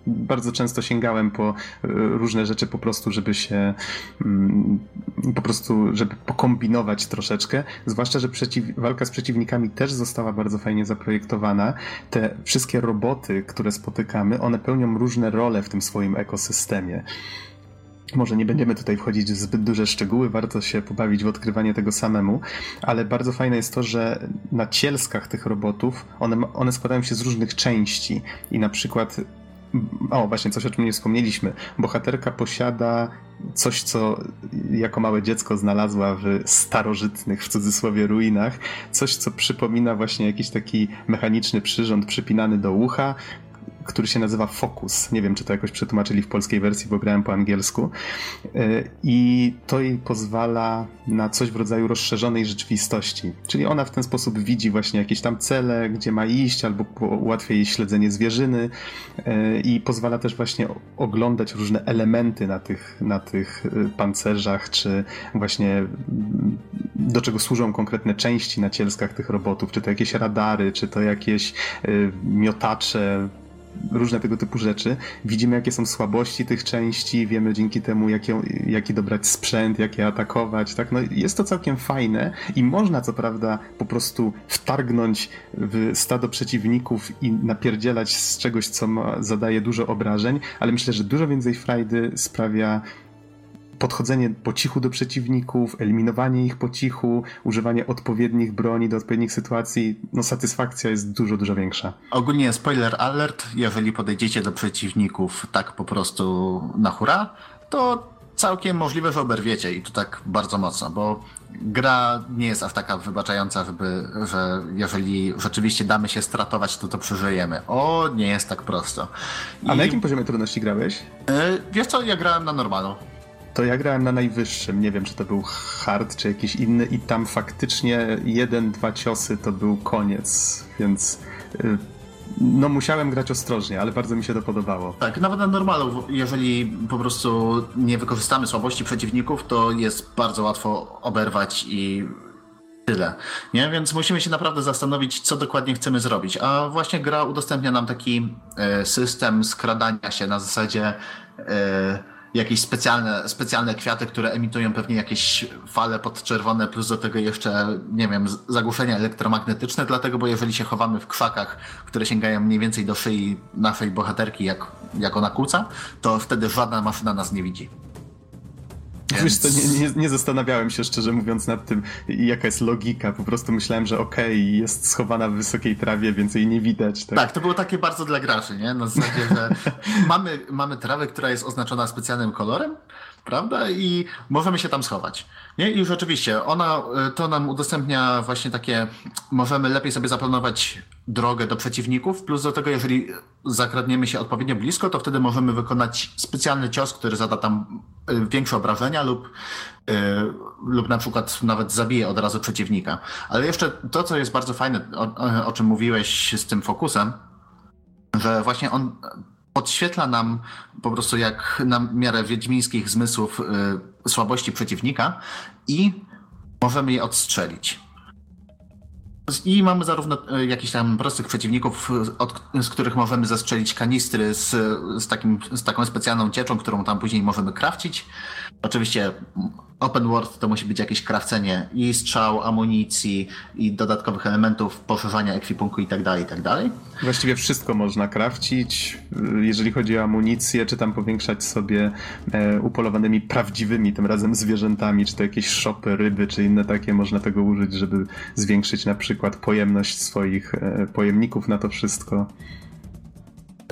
Bardzo często sięgałem po e, różne rzeczy po prostu, żeby się mm, po prostu, żeby pokombinować troszeczkę. Zwłaszcza, że przeciw, walka z przeciwnikami też została bardzo fajnie zaprojektowana. Te wszystkie roboty, które spotykamy, one pełnią różne role w tym swoim ekosystemie. Może nie będziemy tutaj wchodzić w zbyt duże szczegóły, warto się pobawić w odkrywanie tego samemu, ale bardzo fajne jest to, że na cielskach tych robotów one, one składają się z różnych części i na przykład o, właśnie coś, o czym nie wspomnieliśmy. Bohaterka posiada coś, co jako małe dziecko znalazła w starożytnych, w cudzysłowie, ruinach. Coś, co przypomina właśnie jakiś taki mechaniczny przyrząd przypinany do ucha, który się nazywa Focus. Nie wiem, czy to jakoś przetłumaczyli w polskiej wersji, bo grałem po angielsku. E, I to jej pozwala na coś w rodzaju rozszerzonej rzeczywistości. Czyli ona w ten sposób widzi właśnie jakieś tam cele, gdzie ma iść, albo ułatwia jej śledzenie zwierzyny e, i pozwala też właśnie oglądać różne elementy na tych, na tych e, pancerzach, czy właśnie mm, do czego służą konkretne części na cielskach tych robotów, czy to jakieś radary, czy to jakieś miotacze, różne tego typu rzeczy. Widzimy, jakie są słabości tych części, wiemy dzięki temu, jakie, jaki dobrać sprzęt, jak je atakować. Tak? No, jest to całkiem fajne i można co prawda po prostu wtargnąć w stado przeciwników i napierdzielać z czegoś, co ma, zadaje dużo obrażeń, ale myślę, że dużo więcej frajdy sprawia podchodzenie po cichu do przeciwników, eliminowanie ich po cichu, używanie odpowiednich broni do odpowiednich sytuacji, no satysfakcja jest dużo, dużo większa. Ogólnie spoiler alert, jeżeli podejdziecie do przeciwników tak po prostu na hura, to całkiem możliwe, że oberwiecie i to tak bardzo mocno, bo gra nie jest aż taka wybaczająca, żeby, że jeżeli rzeczywiście damy się stratować, to to przeżyjemy. O, nie jest tak prosto. I... A na jakim poziomie trudności grałeś? Yy, wiesz co, ja grałem na normalu to ja grałem na najwyższym. Nie wiem, czy to był hard, czy jakiś inny, i tam faktycznie jeden, dwa ciosy to był koniec, więc. Y, no, musiałem grać ostrożnie, ale bardzo mi się to podobało. Tak, nawet na normalu, jeżeli po prostu nie wykorzystamy słabości przeciwników, to jest bardzo łatwo oberwać i tyle. Nie? Więc musimy się naprawdę zastanowić, co dokładnie chcemy zrobić. A właśnie gra udostępnia nam taki e, system skradania się na zasadzie. Jakieś specjalne, specjalne kwiaty, które emitują pewnie jakieś fale podczerwone, plus do tego jeszcze, nie wiem, zagłuszenia elektromagnetyczne, dlatego, bo jeżeli się chowamy w krzakach, które sięgają mniej więcej do szyi naszej bohaterki, jak, jak ona kłóca, to wtedy żadna maszyna nas nie widzi. Więc... Wiesz, to nie, nie, nie, zastanawiałem się szczerze mówiąc nad tym, jaka jest logika. Po prostu myślałem, że okej, okay, jest schowana w wysokiej trawie, więc jej nie widać. Tak? tak, to było takie bardzo dla graczy, nie? Na zasadzie, że mamy, mamy trawę, która jest oznaczona specjalnym kolorem, prawda? I możemy się tam schować. Nie? I już oczywiście, ona to nam udostępnia właśnie takie, możemy lepiej sobie zaplanować drogę do przeciwników, plus do tego, jeżeli zakradniemy się odpowiednio blisko, to wtedy możemy wykonać specjalny cios, który zada tam y, większe obrażenia lub, yy, lub na przykład nawet zabije od razu przeciwnika. Ale jeszcze to, co jest bardzo fajne, o, o czym mówiłeś z tym fokusem, że właśnie on podświetla nam po prostu jak na miarę wiedźmińskich zmysłów yy, słabości przeciwnika i możemy je odstrzelić. I mamy zarówno e, jakichś tam prostych przeciwników, od, z których możemy zestrzelić kanistry z, z, takim, z taką specjalną cieczą, którą tam później możemy krawcić. Oczywiście open world to musi być jakieś krawcenie i strzał, amunicji i dodatkowych elementów, poszerzania ekwipunku i tak dalej, i tak dalej. Właściwie wszystko można krawcić, jeżeli chodzi o amunicję, czy tam powiększać sobie e, upolowanymi prawdziwymi tym razem zwierzętami, czy to jakieś szopy, ryby, czy inne takie, można tego użyć, żeby zwiększyć na przykład pojemność swoich e, pojemników na to wszystko.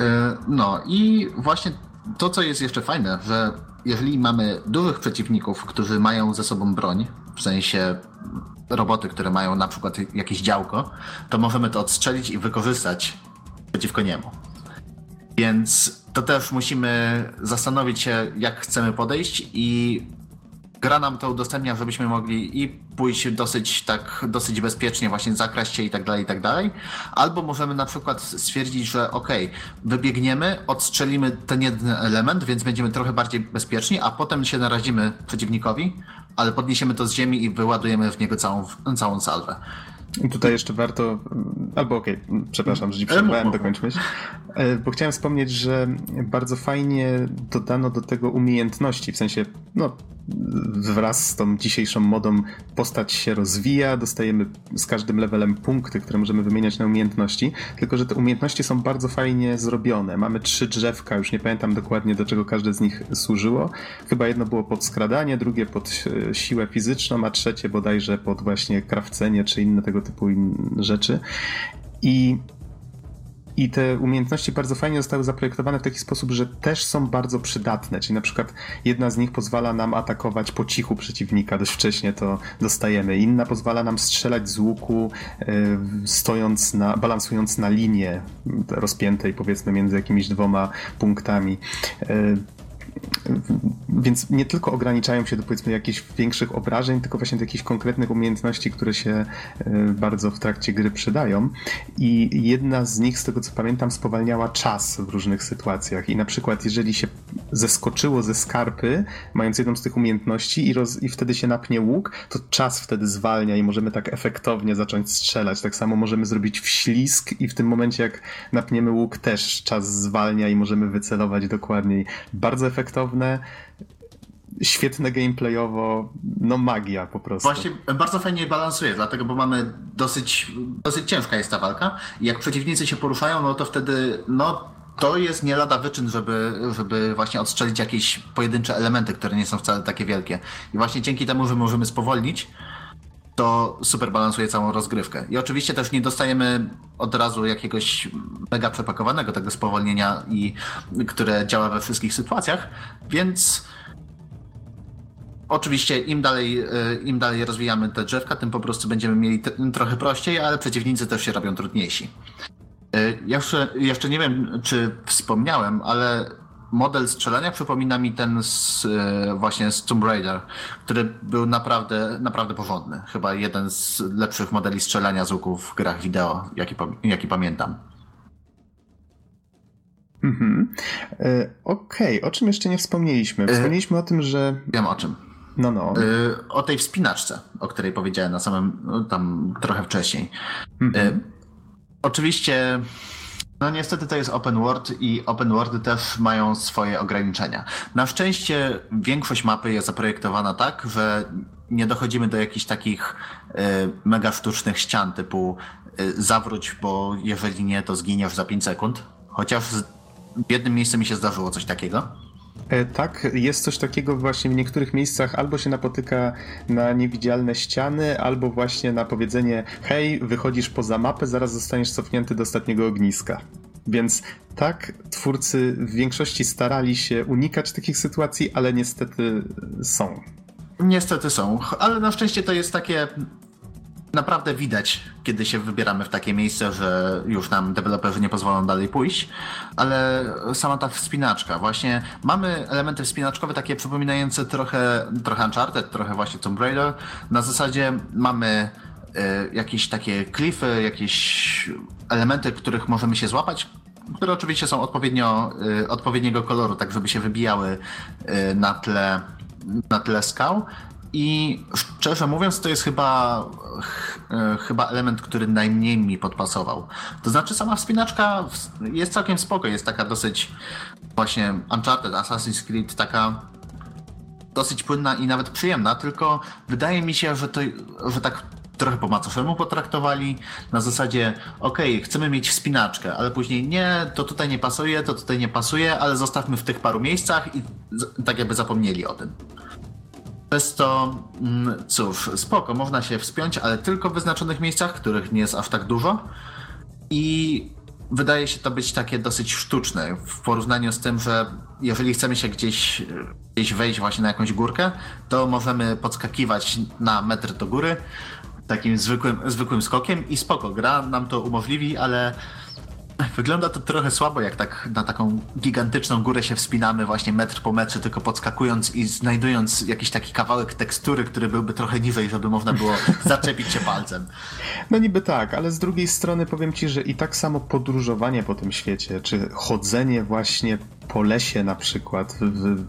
E, no i właśnie to, co jest jeszcze fajne, że jeżeli mamy dużych przeciwników, którzy mają ze sobą broń, w sensie roboty, które mają na przykład jakieś działko, to możemy to odstrzelić i wykorzystać przeciwko niemu. Więc to też musimy zastanowić się, jak chcemy podejść i gra nam to udostępnia, żebyśmy mogli i pójść dosyć tak, dosyć bezpiecznie, właśnie zakraść się i tak dalej, i tak dalej. Albo możemy na przykład stwierdzić, że ok, wybiegniemy, odstrzelimy ten jeden element, więc będziemy trochę bardziej bezpieczni, a potem się narazimy przeciwnikowi, ale podniesiemy to z ziemi i wyładujemy w niego całą, całą salwę. Tutaj jeszcze warto, albo okej, okay, przepraszam, że ci przerwałem, dokończ myśl, e, bo chciałem wspomnieć, że bardzo fajnie dodano do tego umiejętności, w sensie, no wraz z tą dzisiejszą modą postać się rozwija, dostajemy z każdym levelem punkty, które możemy wymieniać na umiejętności, tylko że te umiejętności są bardzo fajnie zrobione. Mamy trzy drzewka, już nie pamiętam dokładnie do czego każde z nich służyło. Chyba jedno było pod skradanie, drugie pod e, siłę fizyczną, a trzecie bodajże pod właśnie krawcenie czy inne tego typu rzeczy. I i te umiejętności bardzo fajnie zostały zaprojektowane w taki sposób, że też są bardzo przydatne. Czyli na przykład jedna z nich pozwala nam atakować po cichu przeciwnika, dość wcześnie to dostajemy. Inna pozwala nam strzelać z łuku, e, stojąc na, balansując na linie rozpiętej powiedzmy między jakimiś dwoma punktami. Więc nie tylko ograniczają się do powiedzmy jakichś większych obrażeń, tylko właśnie do jakichś konkretnych umiejętności, które się e, bardzo w trakcie gry przydają. I jedna z nich, z tego co pamiętam, spowalniała czas w różnych sytuacjach. I na przykład, jeżeli się zeskoczyło ze skarpy, mając jedną z tych umiejętności, i, roz, i wtedy się napnie łuk, to czas wtedy zwalnia i możemy tak efektownie zacząć strzelać. Tak samo możemy zrobić wślizg, i w tym momencie, jak napniemy łuk, też czas zwalnia i możemy wycelować dokładniej. Bardzo efektownie efektowne, świetne gameplayowo, no magia po prostu. Właśnie bardzo fajnie balansuje, dlatego, bo mamy dosyć, dosyć ciężka jest ta walka i jak przeciwnicy się poruszają, no to wtedy, no to jest nie lada wyczyn, żeby, żeby właśnie odstrzelić jakieś pojedyncze elementy, które nie są wcale takie wielkie. I właśnie dzięki temu, że możemy spowolnić, to super balansuje całą rozgrywkę. I oczywiście też nie dostajemy od razu jakiegoś mega przepakowanego tego spowolnienia, i, które działa we wszystkich sytuacjach, więc oczywiście im dalej, e, im dalej rozwijamy te drzewka, tym po prostu będziemy mieli trochę prościej, ale przeciwnicy też się robią trudniejsi. E, jeszcze, jeszcze nie wiem, czy wspomniałem, ale model strzelania przypomina mi ten z, e, właśnie z Tomb Raider, który był naprawdę, naprawdę porządny. Chyba jeden z lepszych modeli strzelania z łuku w grach wideo, jaki, jaki pamiętam. Mhm. E, Okej, okay. o czym jeszcze nie wspomnieliśmy? E, wspomnieliśmy e, o tym, że. Wiem o czym. No, no. E, o tej wspinaczce, o której powiedziałem na samym, no, tam trochę wcześniej. Mhm. E, oczywiście no niestety to jest open world i open worldy też mają swoje ograniczenia. Na szczęście większość mapy jest zaprojektowana tak, że nie dochodzimy do jakichś takich y, mega sztucznych ścian typu y, zawróć, bo jeżeli nie, to zginiesz za 5 sekund. Chociaż w jednym miejscu mi się zdarzyło coś takiego. E, tak, jest coś takiego właśnie w niektórych miejscach albo się napotyka na niewidzialne ściany, albo właśnie na powiedzenie hej, wychodzisz poza mapę, zaraz zostaniesz cofnięty do ostatniego ogniska. Więc tak, twórcy w większości starali się unikać takich sytuacji, ale niestety są. Niestety są, ale na szczęście to jest takie naprawdę widać, kiedy się wybieramy w takie miejsce, że już nam deweloperzy nie pozwolą dalej pójść, ale sama ta wspinaczka, właśnie mamy elementy wspinaczkowe takie przypominające trochę, trochę Uncharted, trochę właśnie Tomb Raider. Na zasadzie mamy y, jakieś takie klify, jakieś elementy, których możemy się złapać, które oczywiście są odpowiednio, y, odpowiedniego koloru, tak żeby się wybijały y, na tle, na tle skał. I szczerze mówiąc, to jest chyba, ch, chyba element, który najmniej mi podpasował. To znaczy, sama wspinaczka jest całkiem spoko, jest taka dosyć właśnie Uncharted, Assassin's Creed, taka dosyć płynna i nawet przyjemna, tylko wydaje mi się, że to, że tak trochę po macoszemu potraktowali, na zasadzie okej, okay, chcemy mieć wspinaczkę, ale później nie, to tutaj nie pasuje, to tutaj nie pasuje, ale zostawmy w tych paru miejscach i tak jakby zapomnieli o tym. Przez to, mm, cóż, spoko, można się wspiąć, ale tylko w wyznaczonych miejscach, których nie jest aż tak dużo. I wydaje się to być takie dosyć sztuczne w porównaniu z tym, że jeżeli chcemy się gdzieś, gdzieś wejść właśnie na jakąś górkę, to możemy podskakiwać na metr do góry takim zwykłym, zwykłym skokiem i spoko, gra nam to umożliwi, ale Wygląda to trochę słabo, jak tak na taką gigantyczną górę się wspinamy właśnie metr po metrze, tylko podskakując i znajdując jakiś taki kawałek tekstury, który byłby trochę niżej, żeby można było zaczepić się palcem. No niby tak, ale z drugiej strony powiem ci, że i tak samo podróżowanie po tym świecie, czy chodzenie właśnie po lesie na przykład, w,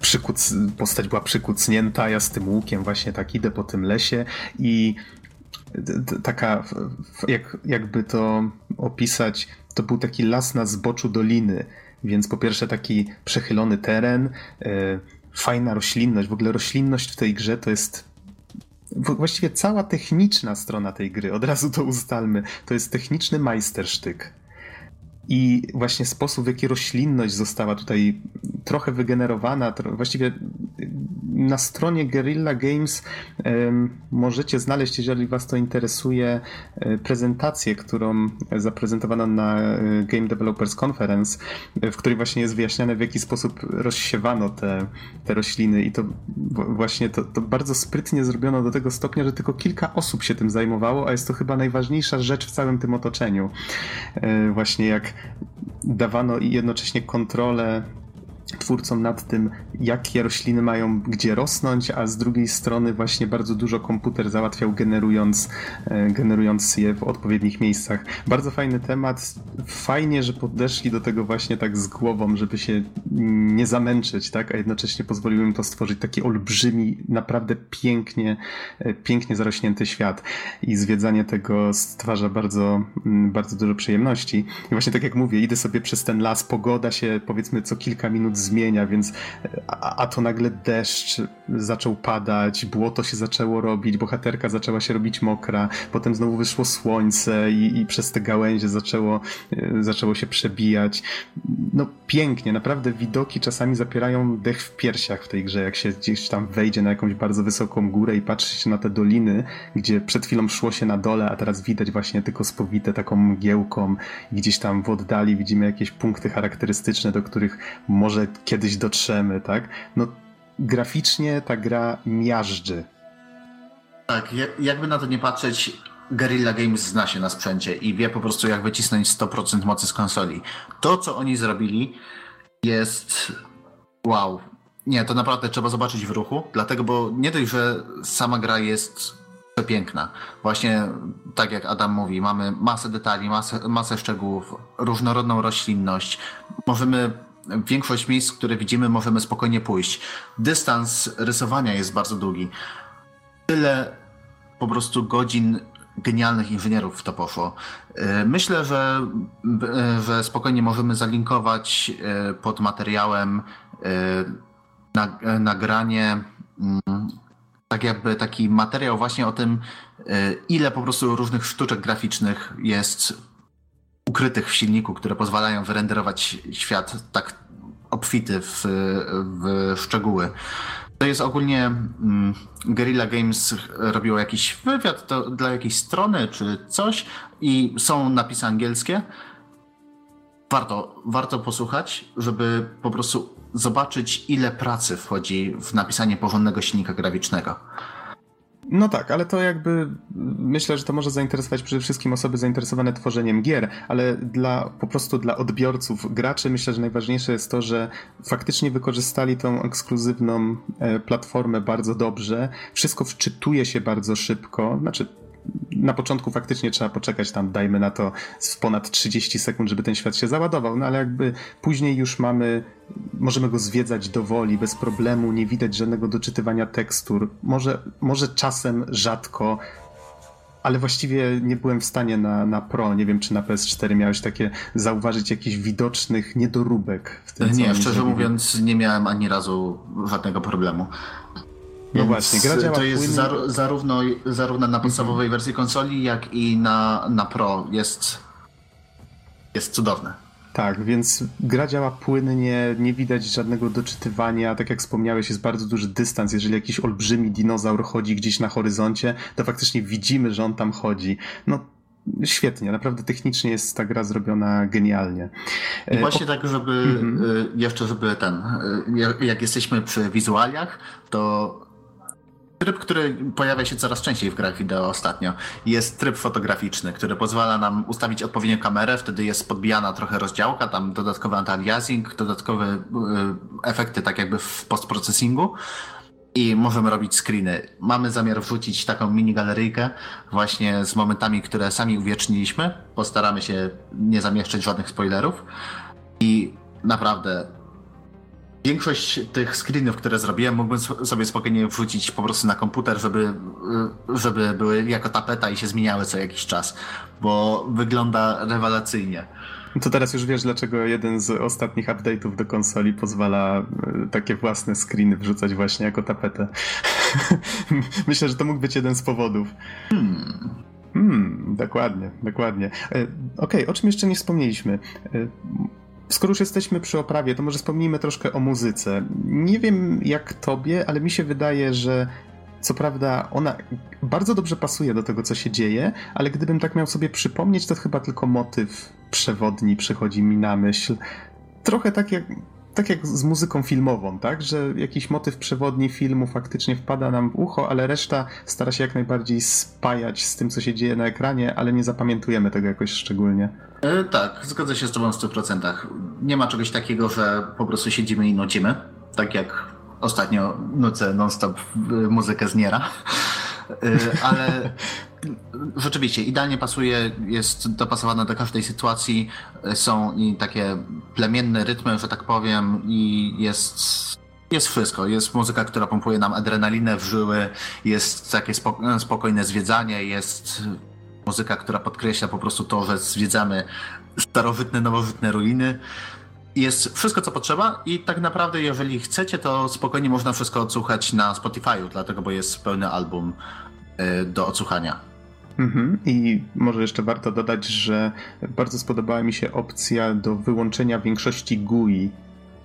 przykuc, postać była przykucnięta, ja z tym łukiem właśnie tak idę po tym lesie i taka, jak, jakby to opisać, to był taki las na zboczu doliny, więc po pierwsze taki przechylony teren, e, fajna roślinność, w ogóle roślinność w tej grze to jest właściwie cała techniczna strona tej gry, od razu to ustalmy, to jest techniczny majstersztyk. I właśnie sposób, w jaki roślinność została tutaj trochę wygenerowana, właściwie na stronie Guerrilla Games możecie znaleźć, jeżeli Was to interesuje, e, prezentację, którą zaprezentowano na e, Game Developers Conference, e, w której właśnie jest wyjaśniane, w jaki sposób rozsiewano te, te rośliny. I to właśnie to, to bardzo sprytnie zrobiono do tego stopnia, że tylko kilka osób się tym zajmowało, a jest to chyba najważniejsza rzecz w całym tym otoczeniu. Właśnie jak dawano jednocześnie kontrolę twórcom nad tym, jakie rośliny mają gdzie rosnąć, a z drugiej strony właśnie bardzo dużo komputer załatwiał generując, e, generując je w odpowiednich miejscach. Bardzo fajny temat. Fajnie, że podeszli do tego właśnie tak z głową, żeby się nie zamęczyć, tak? a jednocześnie pozwoliły im to stworzyć taki olbrzymi, naprawdę pięknie, e, pięknie zarośnięty świat. I zwiedzanie tego stwarza bardzo, mm, bardzo dużo przyjemności. I właśnie tak jak mówię, idę sobie przez ten las, pogoda się powiedzmy co kilka minut zmienia, więc a, a, to nagle deszcz zaczął padać, błoto się zaczęło robić, bohaterka zaczęła się robić mokra, potem znowu wyszło słońce i, i przez te gałęzie zaczęło, e, zaczęło się przebijać. No pięknie, naprawdę widoki czasami zapierają dech w piersiach w tej grze, jak się gdzieś tam wejdzie na jakąś bardzo wysoką górę i patrzy się na te doliny, gdzie przed chwilą szło się na dole, a teraz widać właśnie tylko spowite taką mgiełką i gdzieś tam w oddali widzimy jakieś punkty charakterystyczne, do których może kiedyś dotrzemy, tak? No graficznie ta gra miażdży. Tak, jakby na to nie patrzeć, Guerrilla Games zna się na sprzęcie i wie po prostu jak wycisnąć 100% mocy z konsoli. To, co oni zrobili jest wow. Nie, to naprawdę trzeba zobaczyć w ruchu, dlatego, bo nie dość, że sama gra jest przepiękna. Właśnie tak jak Adam mówi, mamy masę detali, masę, masę szczegółów, różnorodną roślinność. Możemy większość miejsc, które widzimy, możemy spokojnie pójść. Dystans rysowania jest bardzo długi. Tyle po prostu godzin genialnych inżynierów w to poszło. E, myślę, że, e, że spokojnie możemy zalinkować e, pod materiałem nagranie, mm, tak jakby taki materiał właśnie o tym, ile po prostu różnych sztuczek graficznych jest ukrytych w silniku, które pozwalają wyrenderować świat tak obfity w, w szczegóły. To jest ogólnie mm, Guerrilla Games robiło jakiś wywiad to, dla jakiejś strony czy coś i są napisy angielskie. warto, warto posłuchać, żeby po prostu zobaczyć, ile pracy wchodzi w napisanie porządnego silnika graficznego. No tak, ale to jakby myślę, że to może zainteresować przede wszystkim osoby zainteresowane tworzeniem gier, ale dla po prostu dla odbiorców, graczy myślę, że najważniejsze jest to, że faktycznie wykorzystali tą ekskluzywną e, platformę bardzo dobrze. Wszystko wczytuje się bardzo szybko, znaczy na początku faktycznie trzeba poczekać tam, dajmy na to w ponad 30 sekund, żeby ten świat się załadował, no ale jakby później już mamy, możemy go zwiedzać do woli, bez problemu, nie widać żadnego doczytywania tekstur, może, może czasem rzadko, ale właściwie nie byłem w stanie na, na Pro, nie wiem czy na PS4 miałeś takie zauważyć jakichś widocznych niedoróbek w tym, Nie, szczerze mówiąc nie miałem ani razu żadnego problemu. No właśnie, gra działa To jest płynnie. zar zarówno, zarówno na podstawowej wersji konsoli, jak i na, na Pro jest, jest cudowne. Tak, więc gra działa płynnie, nie widać żadnego doczytywania. Tak jak wspomniałeś, jest bardzo duży dystans. Jeżeli jakiś olbrzymi dinozaur chodzi gdzieś na horyzoncie, to faktycznie widzimy, że on tam chodzi. No, świetnie, naprawdę technicznie jest ta gra zrobiona genialnie. I właśnie tak, żeby Mhm. y, jeszcze, żeby ten, jak- jak jesteśmy przy wizualiach, to tryb, który pojawia się coraz częściej w grach wideo ostatnio, jest tryb fotograficzny, który pozwala nam ustawić odpowiednią kamerę, wtedy jest podbijana trochę rozdziałka, tam dodatkowy anti-aliasing, dodatkowe y, efekty tak jakby w postprocesingu i możemy robić screeny. Mamy zamiar wrzucić taką mini galeryjkę właśnie z momentami, które sami uwieczniliśmy. Postaramy się nie zamieszczać żadnych spoilerów. I naprawdę większość tych screenów, które zrobiłem, mógłbym sobie spokojnie wrzucić po prostu na komputer, żeby, y, żeby były jako tapeta i się zmieniały co jakiś czas, bo wygląda rewelacyjnie. To teraz już wiesz, dlaczego jeden z ostatnich update'ów do konsoli pozwala e, takie własne screeny wrzucać właśnie jako tapetę. Myślę, że to mógł być jeden z powodów. Hmm, dokładnie, dokładnie. E, Okej, o czym jeszcze nie wspomnieliśmy? Skoro już jesteśmy przy oprawie, to może wspomnijmy troszkę o muzyce. Nie wiem jak tobie, ale mi się wydaje, że co prawda ona bardzo dobrze pasuje do tego, co się dzieje, ale gdybym tak miał sobie przypomnieć, to chyba tylko motyw przewodni przychodzi mi na myśl. Trochę tak jak, tak jak z muzyką filmową, tak? Że jakiś motyw przewodni filmu faktycznie wpada nam w ucho, ale reszta stara się jak najbardziej spajać z tym, co się dzieje na ekranie, ale nie zapamiętujemy tego jakoś szczególnie. E, tak, zgodzę się z Tobą w 100%. Nie ma czegoś takiego, że po prostu siedzimy i nucimy, tak jak ostatnio nucę non-stop y, muzykę z Niera. E, Ale rzeczywiście idealnie pasuje, jest dopasowana do każdej sytuacji. E, Są i takie plemienne rytmy, że tak powiem, i jest. Jest wszystko. Jest muzyka, która pompuje nam adrenalinę w żyły, jest takie spoko- spokojne zwiedzanie, jest muzyka, która podkreśla po prostu to, że zwiedzamy starożytne, nowożytne ruiny. Jest wszystko, co potrzeba i tak naprawdę, jeżeli chcecie, to spokojnie można wszystko odsłuchać na Spotify'u, dlatego, bo jest pełny album y, do odsłuchania. Mhm. I może jeszcze warto dodać, że bardzo spodobała mi się opcja do wyłączenia większości GUI.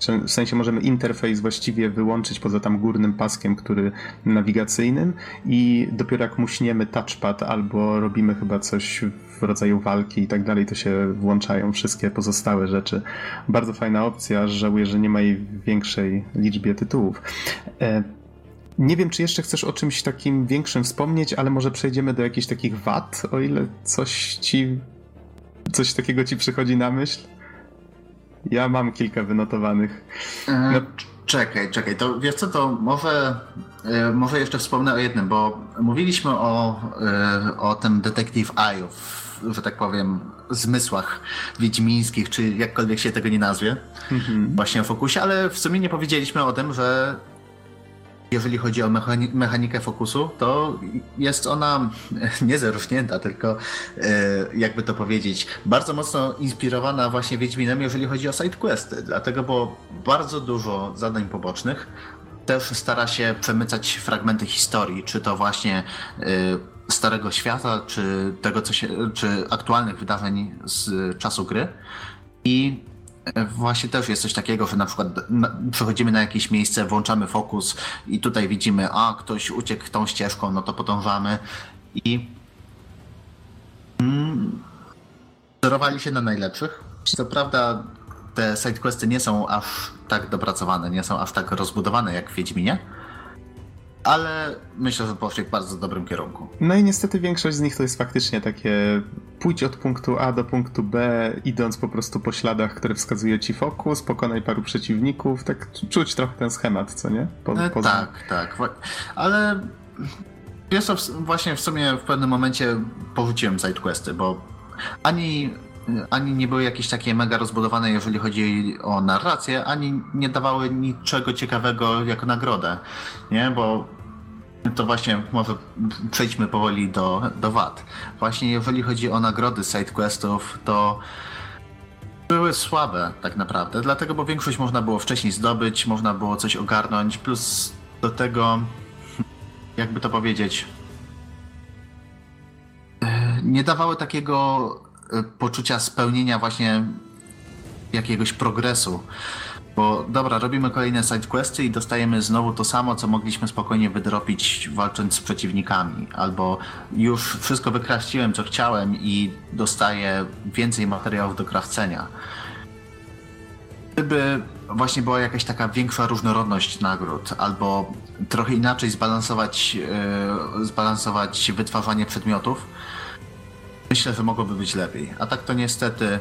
W sensie możemy interfejs właściwie wyłączyć poza tam górnym paskiem, który nawigacyjnym i dopiero jak muśniemy touchpad albo robimy chyba coś w rodzaju walki i tak dalej, to się włączają wszystkie pozostałe rzeczy. Bardzo fajna opcja, żałuję, że nie ma jej w większej liczbie tytułów. E, nie wiem, czy jeszcze chcesz o czymś takim większym wspomnieć, ale może przejdziemy do jakichś takich wad, o ile coś ci. coś takiego ci przychodzi na myśl. Ja mam kilka wynotowanych. E, No. Czekaj, czekaj, to wiesz co, to może, e, może jeszcze wspomnę o jednym, bo mówiliśmy o, e, o tym Detective Eye, że tak powiem, zmysłach wiedźmińskich, czy jakkolwiek się tego nie nazwie, Mhm. właśnie o fokusie, ale w sumie nie powiedzieliśmy o tym, że jeżeli chodzi o mechani- mechanikę fokusu, to jest ona nie tylko e, jakby to powiedzieć, bardzo mocno inspirowana właśnie Wiedźminem, jeżeli chodzi o sidequesty, dlatego, bo bardzo dużo zadań pobocznych też stara się przemycać fragmenty historii, czy to właśnie e, Starego Świata, czy tego, co się, czy aktualnych wydarzeń z czasu gry. I Właśnie też jest coś takiego, że na przykład przechodzimy na jakieś miejsce, włączamy fokus i tutaj widzimy, a ktoś uciekł tą ścieżką, no to podążamy i mm, wzorowali się na najlepszych. Co prawda te sidequesty nie są aż tak dopracowane, nie są aż tak rozbudowane jak w Wiedźminie, ale myślę, że poszli w bardzo dobrym kierunku. No i niestety większość z nich to jest faktycznie takie pójdź od punktu A do punktu B, idąc po prostu po śladach, które wskazuje ci fokus, pokonaj paru przeciwników, tak czuć trochę ten schemat, co nie? Po, e, po... Tak, tak, ale co, właśnie w sumie w pewnym momencie porzuciłem sidequesty, bo ani ani nie były jakieś takie mega rozbudowane, jeżeli chodzi o narrację, ani nie dawały niczego ciekawego jako nagrodę, nie? Bo to właśnie może przejdźmy powoli do, do wad. Właśnie jeżeli chodzi o nagrody sidequestów, to były słabe tak naprawdę, dlatego, bo większość można było wcześniej zdobyć, można było coś ogarnąć, plus do tego, jakby to powiedzieć, nie dawały takiego poczucia spełnienia właśnie jakiegoś progresu. Bo dobra, robimy kolejne sidequesty i dostajemy znowu to samo, co mogliśmy spokojnie wydropić walcząc z przeciwnikami. Albo już wszystko wykraściłem, co chciałem i dostaję więcej materiałów do krawcenia. Gdyby właśnie była jakaś taka większa różnorodność nagród, albo trochę inaczej zbalansować, yy, zbalansować wytwarzanie przedmiotów, Myślę, że mogłoby być lepiej. A tak to niestety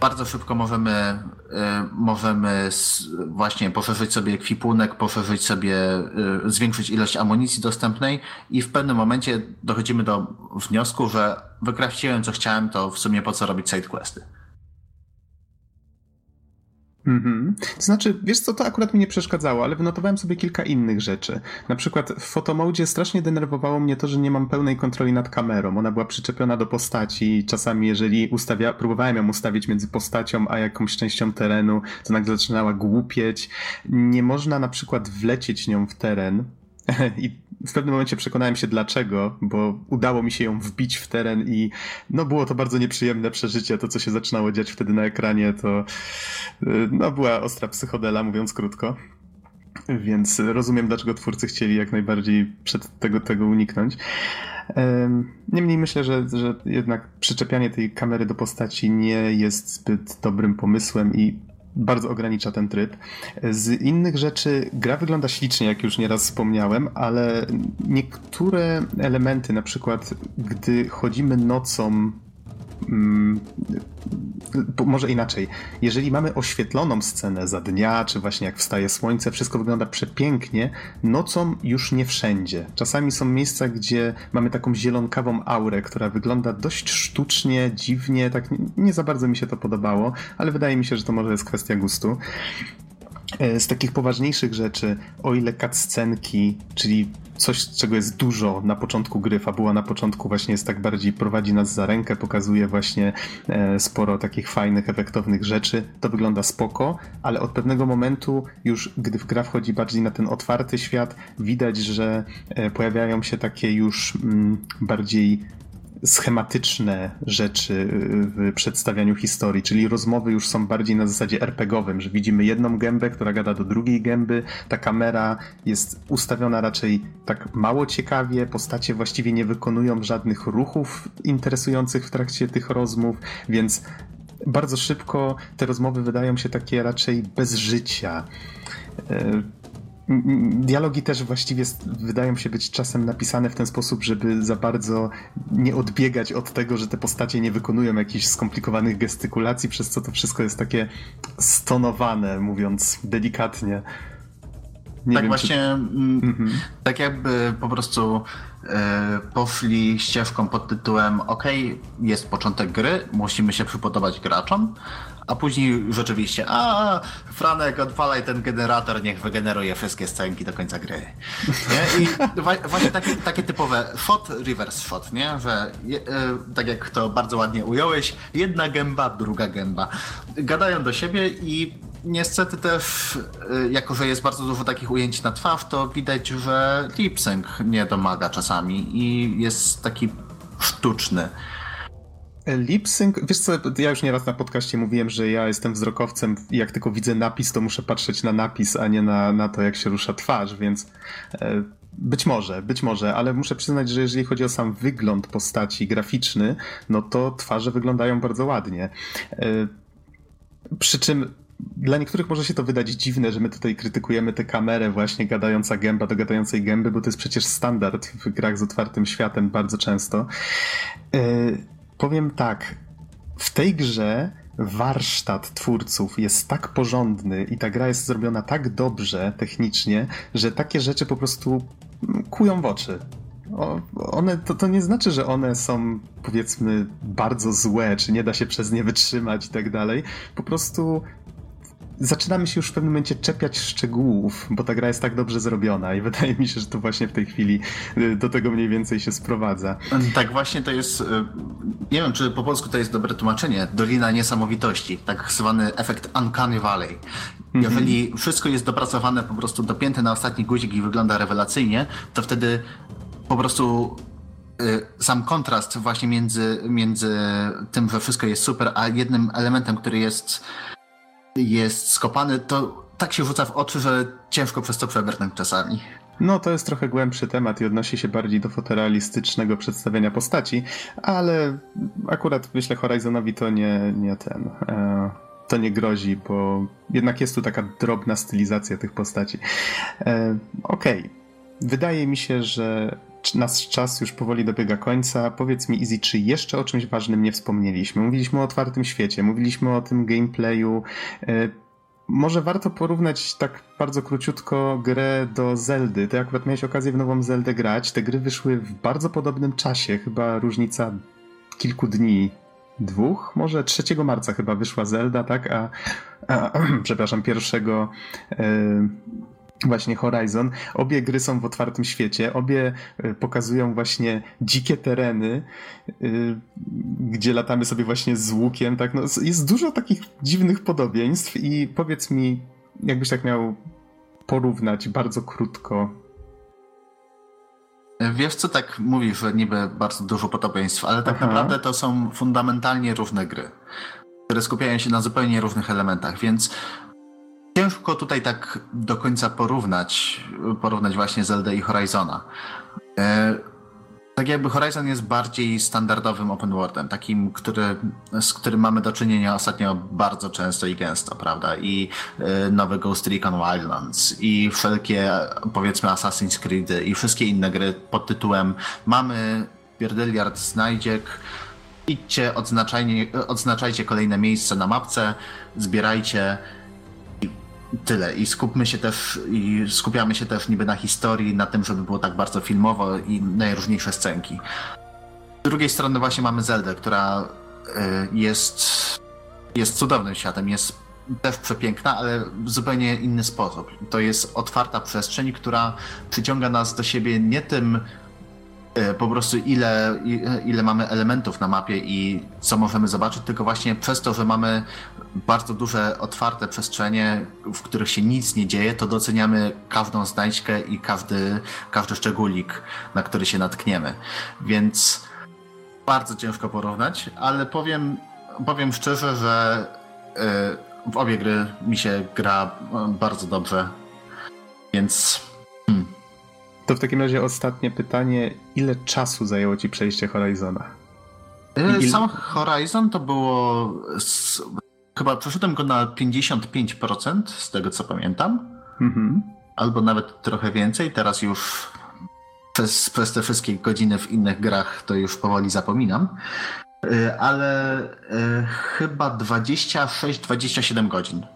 bardzo szybko możemy, y, możemy właśnie poszerzyć sobie ekwipunek, poszerzyć sobie, y, zwiększyć ilość amunicji dostępnej i w pewnym momencie dochodzimy do wniosku, że wykrafciłem co chciałem, to w sumie po co robić sidequesty. Mhm. To znaczy, wiesz co, to akurat mi nie przeszkadzało, ale wynotowałem sobie kilka innych rzeczy. Na przykład w fotomodzie strasznie denerwowało mnie to, że nie mam pełnej kontroli nad kamerą. Ona była przyczepiona do postaci i czasami jeżeli ustawia, próbowałem ją ustawić między postacią a jakąś częścią terenu, to nagle zaczynała głupieć. Nie można na przykład wlecieć nią w teren, I w pewnym momencie przekonałem się dlaczego, bo udało mi się ją wbić w teren i no było to bardzo nieprzyjemne przeżycie. To, co się zaczynało dziać wtedy na ekranie, to y, no była ostra psychodela, mówiąc krótko. Więc rozumiem, dlaczego twórcy chcieli jak najbardziej przed tego, tego uniknąć. Niemniej myślę, że, że jednak przyczepianie tej kamery do postaci nie jest zbyt dobrym pomysłem i bardzo ogranicza ten tryb. Z innych rzeczy gra wygląda ślicznie, jak już nieraz wspomniałem, ale niektóre elementy, na przykład gdy chodzimy nocą Mm, może inaczej. Jeżeli mamy oświetloną scenę za dnia, czy właśnie jak wstaje słońce, wszystko wygląda przepięknie, nocą już nie wszędzie. Czasami są miejsca, gdzie mamy taką zielonkawą aurę, która wygląda dość sztucznie, dziwnie, tak nie, nie za bardzo mi się to podobało, ale wydaje mi się, że to może jest kwestia gustu. E, z takich poważniejszych rzeczy, o ile cutscenki, czyli coś, czego jest dużo na początku gry, fabuła na początku właśnie jest tak bardziej prowadzi nas za rękę, pokazuje właśnie e, sporo takich fajnych, efektownych rzeczy, to wygląda spoko, ale od pewnego momentu już, gdy w gra wchodzi bardziej na ten otwarty świat, widać, że e, pojawiają się takie już mm, bardziej schematyczne rzeczy w przedstawianiu historii, czyli rozmowy już są bardziej na zasadzie RPGowym, że widzimy jedną gębę, która gada do drugiej gęby, ta kamera jest ustawiona raczej tak mało ciekawie, postacie właściwie nie wykonują żadnych ruchów interesujących w trakcie tych rozmów, więc bardzo szybko te rozmowy wydają się takie raczej bez życia. Dialogi też właściwie wydają się być czasem napisane w ten sposób, żeby za bardzo nie odbiegać od tego, że te postacie nie wykonują jakichś skomplikowanych gestykulacji, przez co to wszystko jest takie stonowane, mówiąc delikatnie. Nie tak wiem, właśnie, czy... mhm. tak jakby po prostu e, poszli ścieżką pod tytułem OK, jest początek gry, musimy się przypodobać graczom, a później rzeczywiście, a Franek, odpalaj ten generator, niech wygeneruje wszystkie scenki do końca gry. Nie? I właśnie takie, takie typowe shot, reverse shot, nie? że je, tak jak to bardzo ładnie ująłeś, jedna gęba, druga gęba. Gadają do siebie i niestety też, e, jako że jest bardzo dużo takich ujęć na twarz, to widać, że lip sync nie domaga czasami i jest taki sztuczny. Lip sync, wiesz co, ja już nieraz na podcaście mówiłem, że ja jestem wzrokowcem i jak tylko widzę napis, to muszę patrzeć na napis, a nie na, na to, jak się rusza twarz, więc e, być może, być może, ale muszę przyznać, że jeżeli chodzi o sam wygląd postaci graficzny, no to twarze wyglądają bardzo ładnie. E, Przy czym dla niektórych może się to wydać dziwne, że my tutaj krytykujemy tę kamerę właśnie gadająca gęba do gadającej gęby, bo to jest przecież standard w grach z otwartym światem bardzo często. Yy, powiem tak, w tej grze warsztat twórców jest tak porządny i ta gra jest zrobiona tak dobrze technicznie, że takie rzeczy po prostu kują w oczy. O, one, to, to nie znaczy, że one są powiedzmy bardzo złe, czy nie da się przez nie wytrzymać i tak dalej. Po prostu zaczynamy się już w pewnym momencie czepiać szczegółów, bo ta gra jest tak dobrze zrobiona i wydaje mi się, że to właśnie w tej chwili y, do tego mniej więcej się sprowadza. Tak, właśnie to jest, y, nie wiem czy po polsku to jest dobre tłumaczenie, Dolina Niesamowitości, tak zwany efekt Uncanny Valley. Mhm. Jeżeli -hmm. wszystko jest dopracowane po prostu dopięte na ostatni guzik i wygląda rewelacyjnie, to wtedy po prostu y, sam kontrast właśnie między, między tym, że wszystko jest super, a jednym elementem, który jest jest skopany, to tak się rzuca w oczy, że ciężko przez to przebrnąć czasami. No, to jest trochę głębszy temat i odnosi się bardziej do fotorealistycznego przedstawienia postaci, ale akurat myślę Horizonowi to nie, nie ten. E, to nie grozi, bo jednak jest tu taka drobna stylizacja tych postaci. E, Okej. Okay. Wydaje mi się, że nasz czas już powoli dobiega końca. Powiedz mi, Easy, czy jeszcze o czymś ważnym nie wspomnieliśmy? Mówiliśmy o otwartym świecie, mówiliśmy o tym gameplayu. E, może warto porównać tak bardzo króciutko grę do Zeldy. Ty akurat miałeś okazję w nową Zeldę grać. Te gry wyszły w bardzo podobnym czasie, chyba różnica kilku dni dwóch, może 3 marca chyba wyszła Zelda, tak? A, a przepraszam, pierwszego e, właśnie Horizon. Obie gry są w otwartym świecie, obie e, pokazują właśnie dzikie tereny, e, gdzie latamy sobie właśnie z łukiem, tak? No, jest dużo takich dziwnych podobieństw i powiedz mi, jakbyś tak miał porównać bardzo krótko. Wiesz co, tak mówisz, że niby bardzo dużo podobieństw, ale tak Aha. naprawdę to są fundamentalnie różne gry, które skupiają się na zupełnie różnych elementach, więc ciężko tutaj tak do końca porównać, porównać właśnie Zelda i Horizona. E, tak jakby Horizon jest bardziej standardowym open worldem, takim, który, z którym mamy do czynienia ostatnio bardzo często i gęsto, prawda? I e, nowy Ghost Recon Wildlands i wszelkie, powiedzmy, Assassin's Creed i wszystkie inne gry pod tytułem mamy pierdyliard znajdziek, idźcie, odznaczajcie, odznaczajcie kolejne miejsce na mapce, zbierajcie tyle. I skupmy się też, i skupiamy się też niby na historii, na tym, żeby było tak bardzo filmowo i najróżniejsze scenki. Z drugiej strony właśnie mamy Zeldę, która e, jest, jest cudownym światem, jest też przepiękna, ale w zupełnie inny sposób. To jest otwarta przestrzeń, która przyciąga nas do siebie nie tym, po prostu ile, ile mamy elementów na mapie i co możemy zobaczyć, tylko właśnie przez to, że mamy bardzo duże, otwarte przestrzenie, w których się nic nie dzieje, to doceniamy każdą znajdźkę i każdy, każdy szczególik, na który się natkniemy. Więc bardzo ciężko porównać, ale powiem, powiem szczerze, że e, w obie gry mi się gra bardzo dobrze, więc to w takim razie ostatnie pytanie. Ile czasu zajęło ci przejście Horizona? E, Il... Sam Horizon to było... Z... Chyba przeszedłem go na 55% z tego co pamiętam. Mhm. Albo nawet trochę więcej. Teraz już przez, przez te wszystkie godziny w innych grach to już powoli zapominam. E, ale e, chyba 26-27 godzin.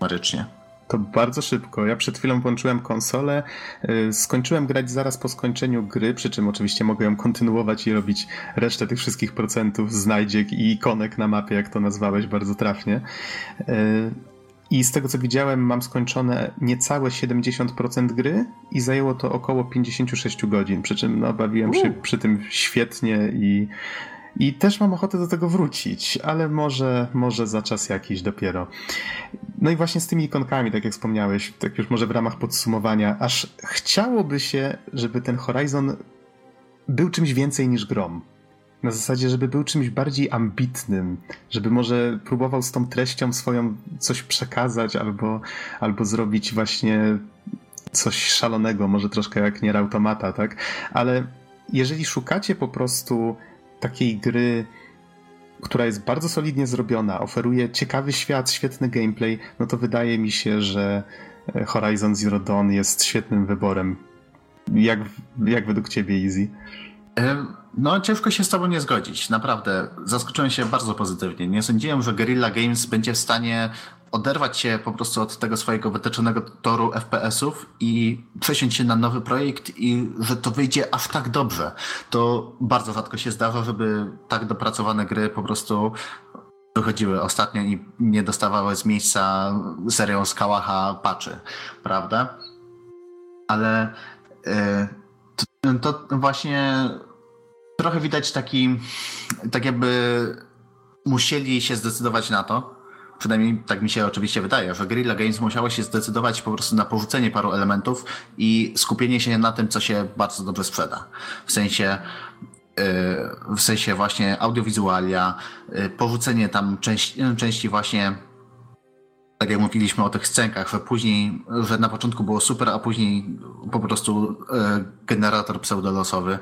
Marycznie. To bardzo szybko. Ja przed chwilą włączyłem konsolę, y, skończyłem grać zaraz po skończeniu gry, przy czym oczywiście mogę ją kontynuować i robić resztę tych wszystkich procentów, znajdziek i ikonek na mapie, jak to nazwałeś bardzo trafnie. Y, I z tego co widziałem, mam skończone niecałe 70% gry i zajęło to około 56 godzin. Przy czym no, bawiłem się przy tym świetnie i i też mam ochotę do tego wrócić, ale może, może za czas jakiś dopiero. No i właśnie z tymi ikonkami, tak jak wspomniałeś, tak już może w ramach podsumowania, aż chciałoby się, żeby ten Horizon był czymś więcej niż grom. Na zasadzie, żeby był czymś bardziej ambitnym, żeby może próbował z tą treścią swoją coś przekazać albo, albo zrobić właśnie coś szalonego, może troszkę jak Nier Automata, tak? Ale jeżeli szukacie po prostu takiej gry która jest bardzo solidnie zrobiona, oferuje ciekawy świat, świetny gameplay, no to wydaje mi się, że e, Horizon Zero Dawn jest świetnym wyborem. Jak, jak według ciebie, Easy? No, ciężko się z tobą nie zgodzić. Naprawdę, zaskoczyłem się bardzo pozytywnie. Nie sądziłem, że Guerrilla Games będzie w stanie oderwać się po prostu od tego swojego wytyczonego toru FPS-ów i przesiąść się na nowy projekt i że to wyjdzie aż tak dobrze. To bardzo rzadko się zdarza, żeby tak dopracowane gry po prostu wychodziły ostatnio i nie dostawały z miejsca serią z Kałacha patchy, prawda? Ale yy, to, to właśnie trochę widać taki, tak jakby musieli się zdecydować na to, przynajmniej tak mi się oczywiście wydaje, że Guerrilla Games musiało się zdecydować po prostu na porzucenie paru elementów i skupienie się na tym, co się bardzo dobrze sprzeda. W sensie yy, w sensie właśnie audiowizualia, yy, porzucenie tam części, części właśnie tak jak mówiliśmy o tych scenkach, że później, że na początku było super, a później po prostu yy, generator pseudolosowy.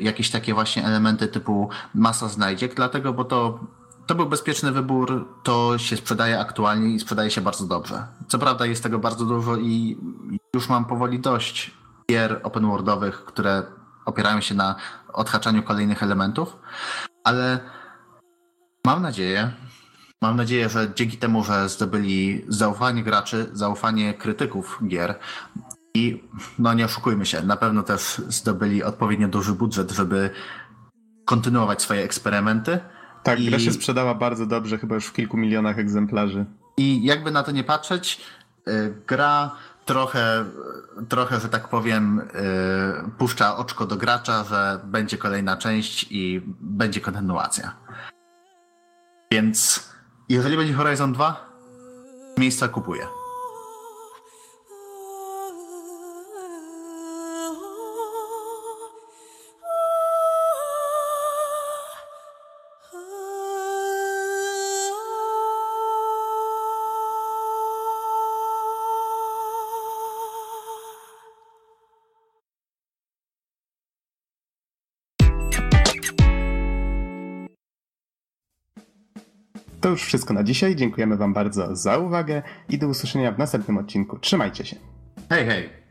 Jakieś takie właśnie elementy typu masa znajdziek, dlatego, bo to to był bezpieczny wybór, to się sprzedaje aktualnie i sprzedaje się bardzo dobrze. Co prawda jest tego bardzo dużo i już mam powoli dość gier open worldowych, które opierają się na odhaczaniu kolejnych elementów, ale mam nadzieję, mam nadzieję, że dzięki temu, że zdobyli zaufanie graczy, zaufanie krytyków gier i no nie oszukujmy się, na pewno też zdobyli odpowiednio duży budżet, żeby kontynuować swoje eksperymenty, tak, I... gra się sprzedała bardzo dobrze, chyba już w kilku milionach egzemplarzy. I jakby na to nie patrzeć, y, gra trochę, trochę, że tak powiem, y, puszcza oczko do gracza, że będzie kolejna część i będzie kontynuacja. Więc jeżeli będzie Horizon 2, miejsca kupuję. To już wszystko na dzisiaj. Dziękujemy Wam bardzo za uwagę i do usłyszenia w następnym odcinku. Trzymajcie się. Hej, hej.